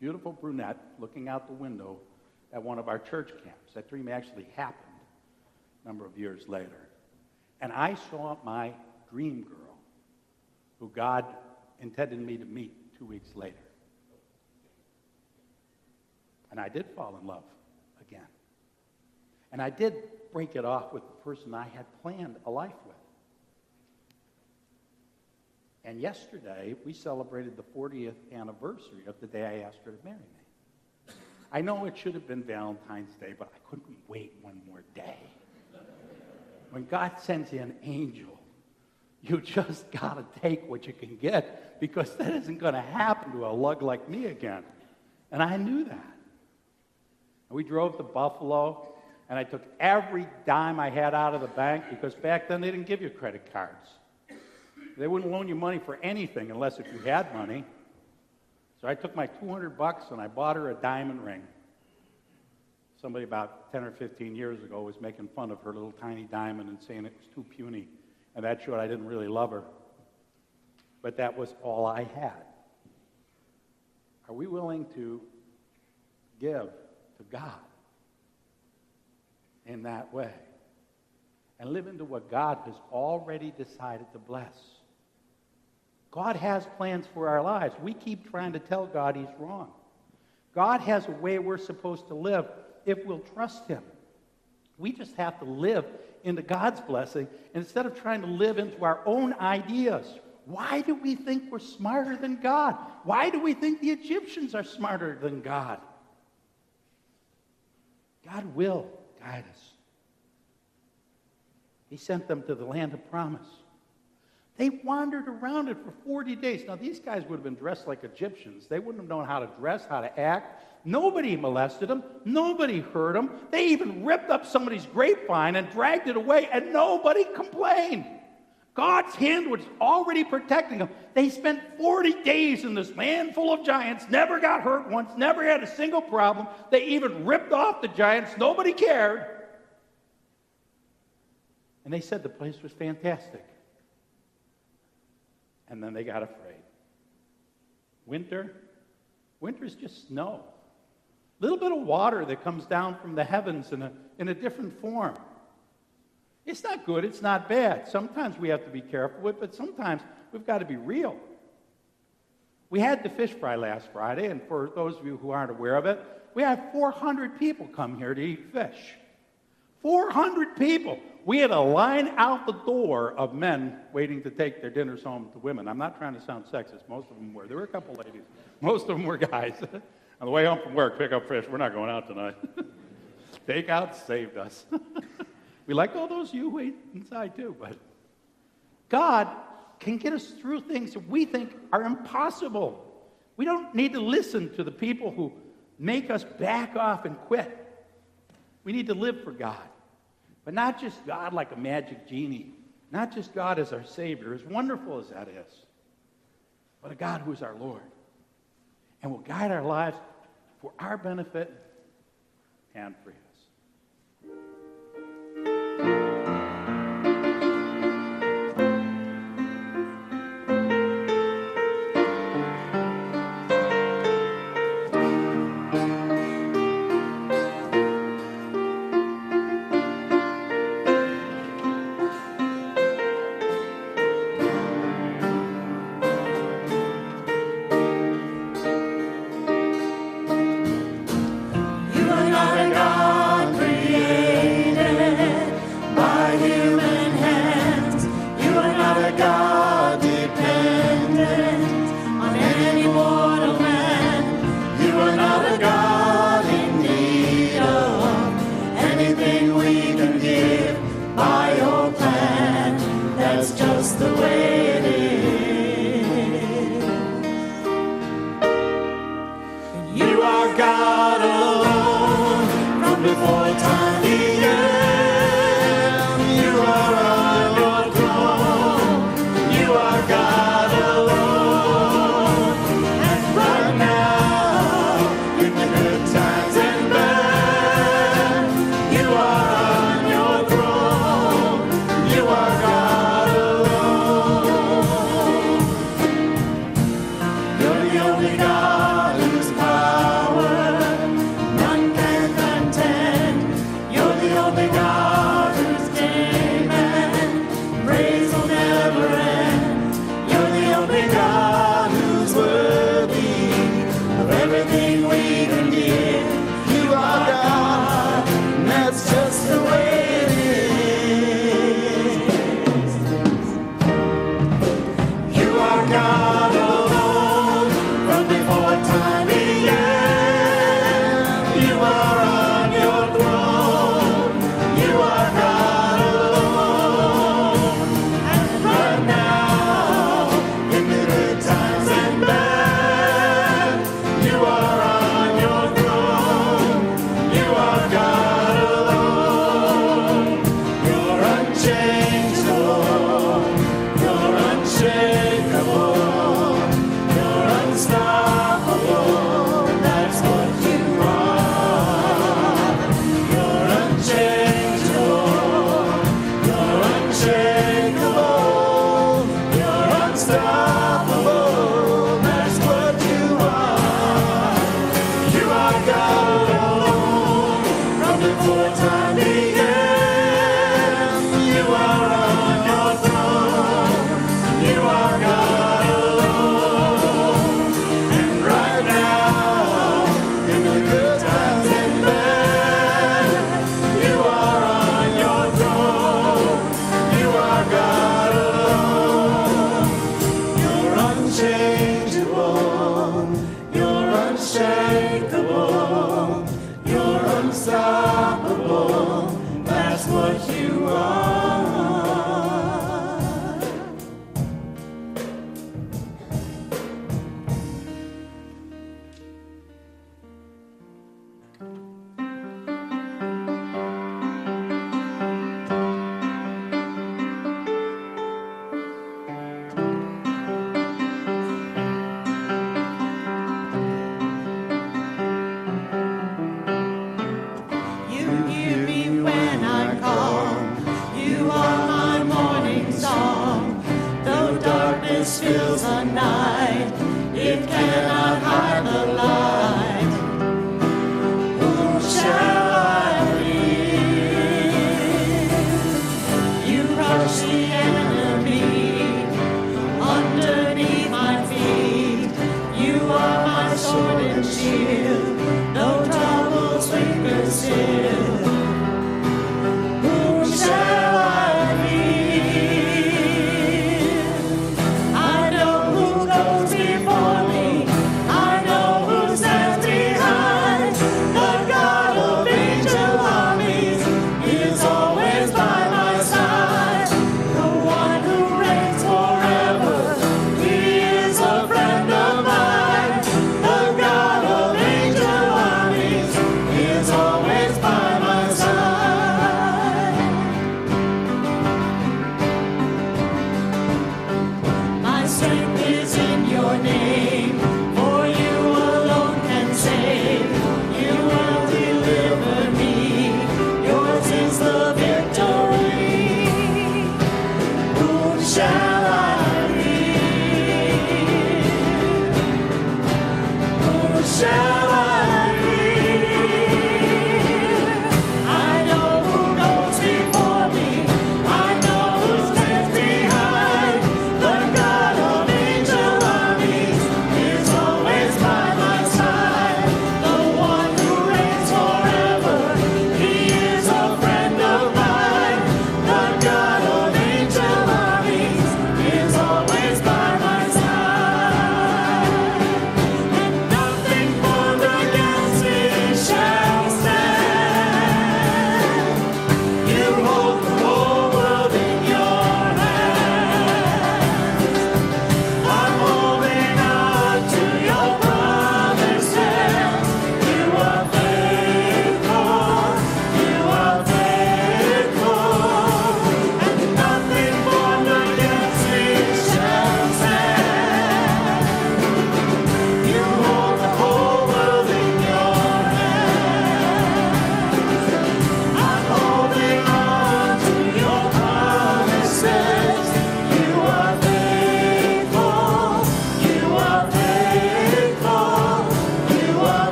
beautiful brunette looking out the window at one of our church camps. That dream actually happened a number of years later. And I saw my dream girl, who God intended me to meet two weeks later. And I did fall in love again. And I did break it off with the person I had planned a life with. And yesterday, we celebrated the 40th anniversary of the day I asked her to marry me. I know it should have been Valentine's Day, but I couldn't wait one more day. When God sends you an angel, you just got to take what you can get because that isn't going to happen to a lug like me again. And I knew that. And we drove to Buffalo, and I took every dime I had out of the bank because back then they didn't give you credit cards. They wouldn't loan you money for anything unless if you had money. So I took my 200 bucks and I bought her a diamond ring. Somebody about 10 or 15 years ago was making fun of her little tiny diamond and saying it was too puny. And that showed I didn't really love her. But that was all I had. Are we willing to give to God in that way and live into what God has already decided to bless? God has plans for our lives. We keep trying to tell God he's wrong. God has a way we're supposed to live if we'll trust him. We just have to live into God's blessing instead of trying to live into our own ideas. Why do we think we're smarter than God? Why do we think the Egyptians are smarter than God? God will guide us. He sent them to the land of promise. They wandered around it for 40 days. Now, these guys would have been dressed like Egyptians. They wouldn't have known how to dress, how to act. Nobody molested them. Nobody hurt them. They even ripped up somebody's grapevine and dragged it away, and nobody complained. God's hand was already protecting them. They spent 40 days in this land full of giants, never got hurt once, never had a single problem. They even ripped off the giants. Nobody cared. And they said the place was fantastic. And then they got afraid. Winter? Winter is just snow. A little bit of water that comes down from the heavens in a, in a different form. It's not good, it's not bad. Sometimes we have to be careful with, but sometimes we've got to be real. We had the fish fry last Friday, and for those of you who aren't aware of it, we had 400 people come here to eat fish. 400 people. We had a line out the door of men waiting to take their dinners home to women. I'm not trying to sound sexist. Most of them were. There were a couple ladies. Most of them were guys. On the way home from work, pick up fish. We're not going out tonight. Takeout saved us. we liked all those you wait inside too, but God can get us through things that we think are impossible. We don't need to listen to the people who make us back off and quit. We need to live for God. But not just God like a magic genie, not just God as our Savior, as wonderful as that is, but a God who is our Lord and will guide our lives for our benefit and for His.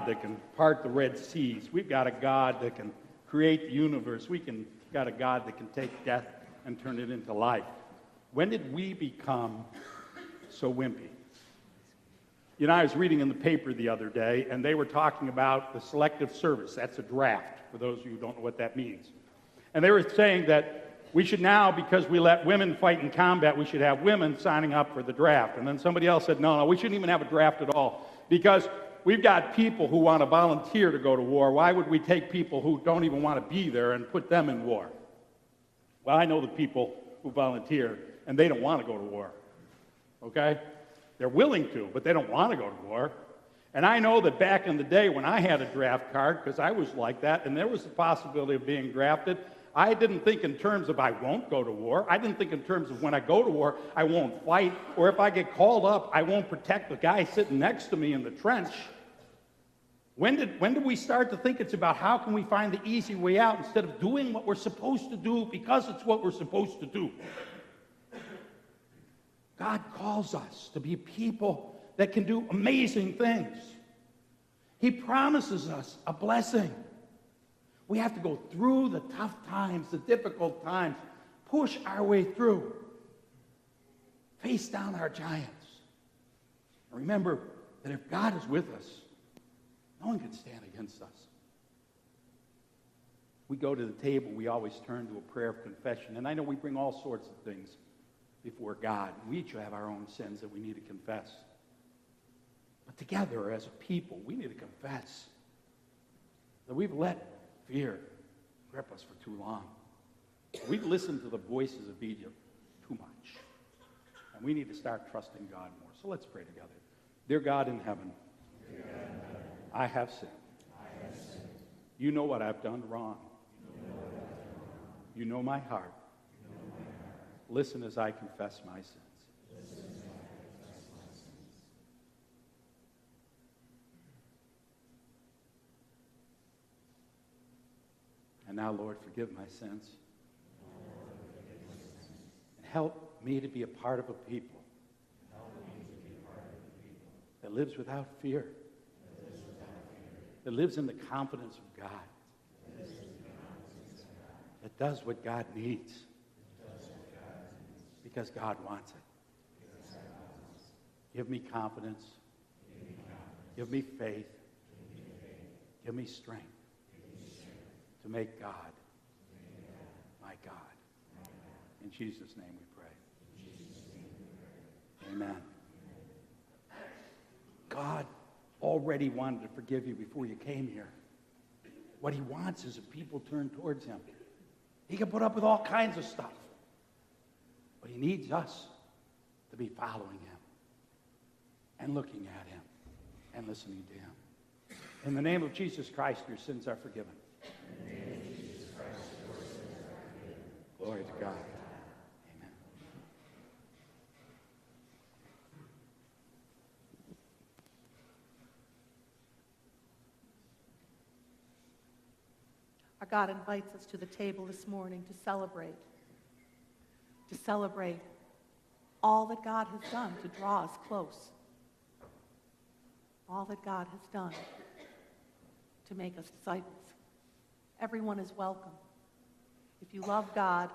God that can part the Red Seas. We've got a God that can create the universe. We can got a God that can take death and turn it into life. When did we become so wimpy? You know, I was reading in the paper the other day, and they were talking about the selective service. That's a draft, for those of you who don't know what that means. And they were saying that we should now, because we let women fight in combat, we should have women signing up for the draft. And then somebody else said, no, no, we shouldn't even have a draft at all, because we've got people who want to volunteer to go to war. Why would we take people who don't even want to be there and put them in war? Well, I know the people who volunteer, and they don't want to go to war. Okay? They're willing to, but they don't want to go to war. And I know that back in the day when I had a draft card, because I was like that, and there was the possibility of being drafted, I didn't think in terms of I won't go to war. I didn't think in terms of when I go to war, I won't fight, or if I get called up, I won't protect the guy sitting next to me in the trench. When did, when did we start to think it's about how can we find the easy way out instead of doing what we're supposed to do because it's what we're supposed to do? God calls us to be people that can do amazing things. He promises us a blessing. We have to go through the tough times, the difficult times, push our way through, face down our giants. Remember that if God is with us, no one can stand against us. We go to the table, we always turn to a prayer of confession. And I know we bring all sorts of things before God. We each have our own sins that we need to confess. But together as a people, we need to confess that we've let fear grip us for too long. We've listened to the voices of Egypt too much. And we need to start trusting God more. So let's pray together. Dear God in heaven, I, have sinned. You know what I've done wrong. You know my heart. Listen as I confess my sins. And now, Lord, forgive my sins. And help me to be a part of a people that lives without fear, that lives in the confidence of God, that does what God needs because God wants it. Give me confidence. Give me faith. Give me strength to make God my God. In Jesus' name we pray. Amen. God already wanted to forgive you before you came here. What he wants is that people turn towards him. He can put up with all kinds of stuff. But he needs us to be following him and looking at him and listening to him. In the name of Jesus Christ, your sins are forgiven. Glory to God. Amen. Our God invites us to the table this morning to celebrate, to celebrate all that God has done to draw us close, all that God has done to make us disciples. Everyone is welcome. If you love God,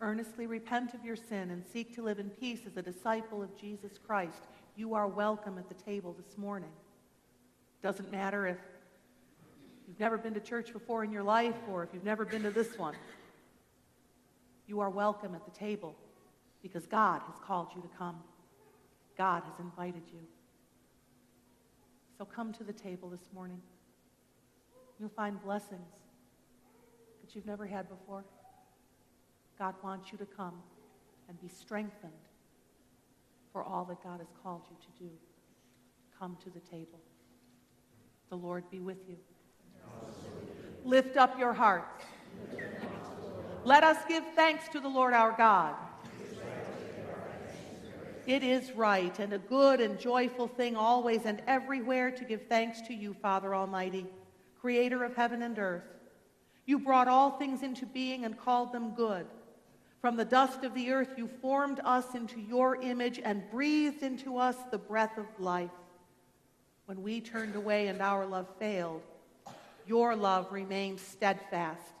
earnestly repent of your sin and seek to live in peace as a disciple of Jesus Christ, you are welcome at the table this morning. Doesn't matter if you've never been to church before in your life or if you've never been to this one. You are welcome at the table because God has called you to come. God has invited you. So come to the table this morning. You'll find blessings you've never had before. God wants you to come and be strengthened for all that God has called you to do. Come to the table. The Lord be with you. Lift up your hearts. Let us give thanks to the Lord our God. It is right and a good and joyful thing always and everywhere to give thanks to you, Father Almighty, creator of heaven and earth. You brought all things into being and called them good. From the dust of the earth, you formed us into your image and breathed into us the breath of life. when we turned away and our love failed, your love remained steadfast.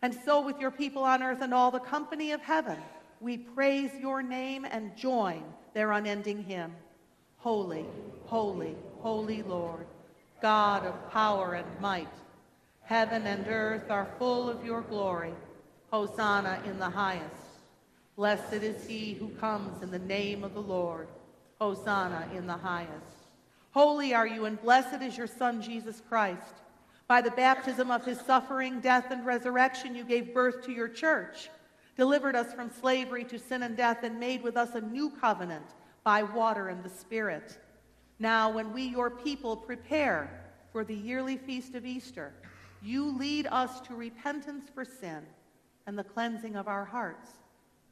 And so, with your people on earth and all the company of heaven, we praise your name and join their unending hymn Holy, holy, holy Lord, God of power and might. Heaven and earth are full of your glory. Hosanna in the highest. Blessed is he who comes in the name of the Lord. Hosanna in the highest. Holy are you, and blessed is your Son, Jesus Christ. By the baptism of his suffering, death, and resurrection, you gave birth to your church, delivered us from slavery to sin and death, and made with us a new covenant by water and the Spirit. Now, when we, your people, prepare for the yearly feast of Easter, you lead us to repentance for sin and the cleansing of our hearts,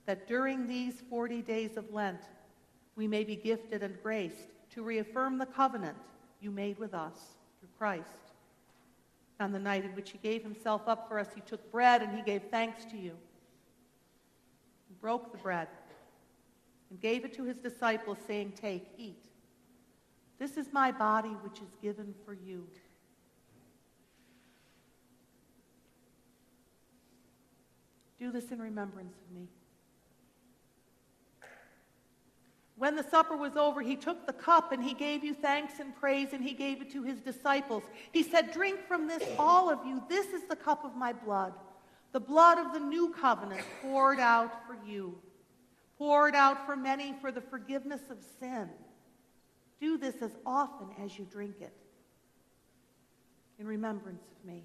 that during these 40 days of Lent, we may be gifted and graced to reaffirm the covenant you made with us through Christ. On the night in which he gave himself up for us, he took bread and he gave thanks to you. He broke the bread and gave it to his disciples, saying, Take, eat. This is my body, which is given for you. Do this in remembrance of me. When the supper was over, he took the cup and he gave you thanks and praise and he gave it to his disciples. He said, Drink from this, all of you. This is the cup of my blood, the blood of the new covenant poured out for you, poured out for many for the forgiveness of sin. Do this as often as you drink it in remembrance of me.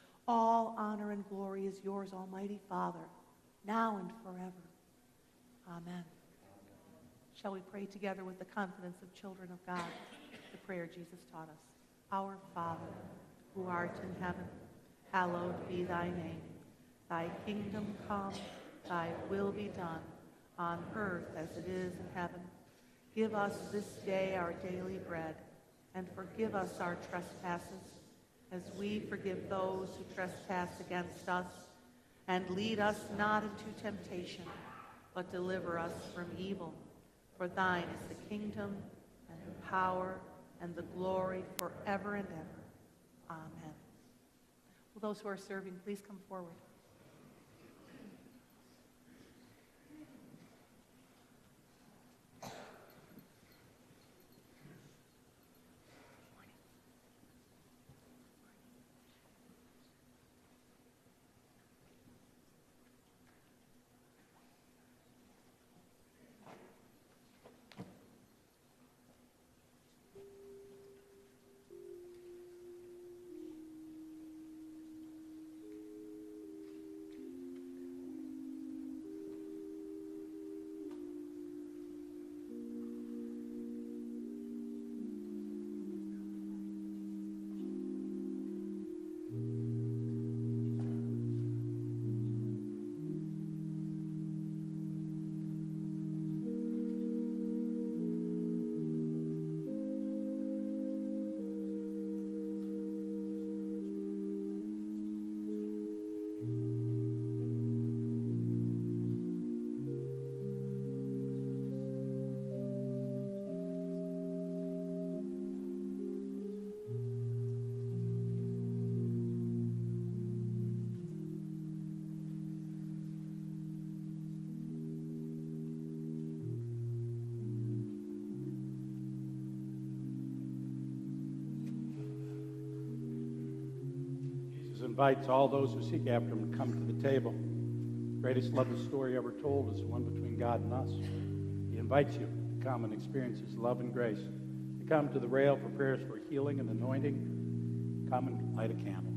all honor and glory is yours, Almighty Father, now and forever. Amen. Shall we pray together with the confidence of children of God? The prayer Jesus taught us. Our Father, who art in heaven, hallowed be thy name. Thy kingdom come, thy will be done, on earth as it is in heaven. Give us this day our daily bread, and forgive us our trespasses, as we forgive those who trespass against us. And lead us not into temptation, but deliver us from evil. For thine is the kingdom and the power and the glory forever and ever. Amen. Will those who are serving please come forward? Invites all those who seek after him to come to the table. greatest love story ever told is the one between God and us. He invites you to come and experience his love and grace. To come to the rail for prayers for healing and anointing. Come and light a candle.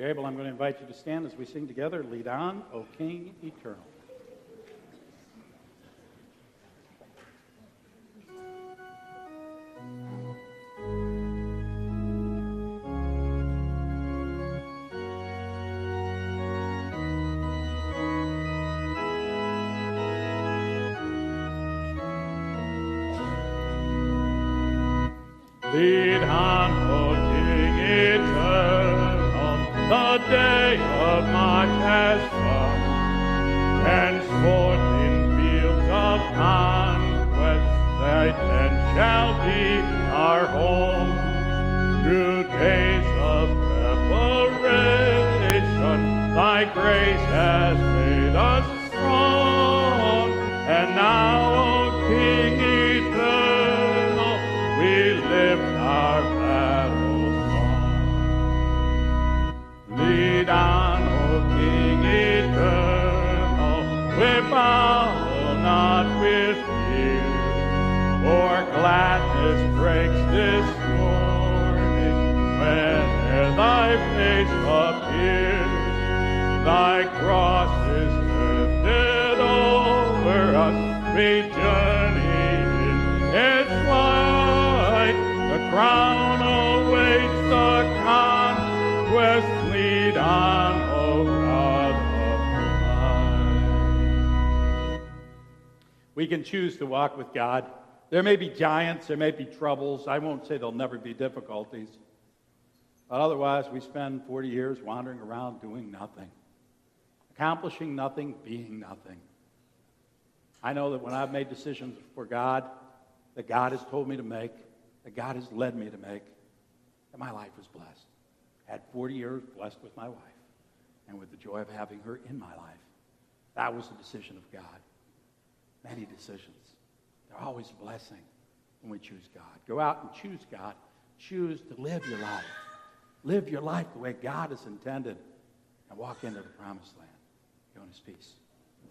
You're able, I'm going to invite you to stand as we sing together. Lead on, O King Eternal. There may be giants, there may be troubles. I won't say there'll never be difficulties. But otherwise, we spend 40 years wandering around doing nothing, accomplishing nothing, being nothing. I know that when I've made decisions for God, that God has told me to make, that God has led me to make, that my life was blessed. I Had 40 years blessed with my wife and with the joy of having her in my life. That was the decision of God. Many decisions. They're always a blessing when we choose God. Go out and choose God. Choose to live your life. Live your life the way God has intended and walk into the promised land. Go in his peace.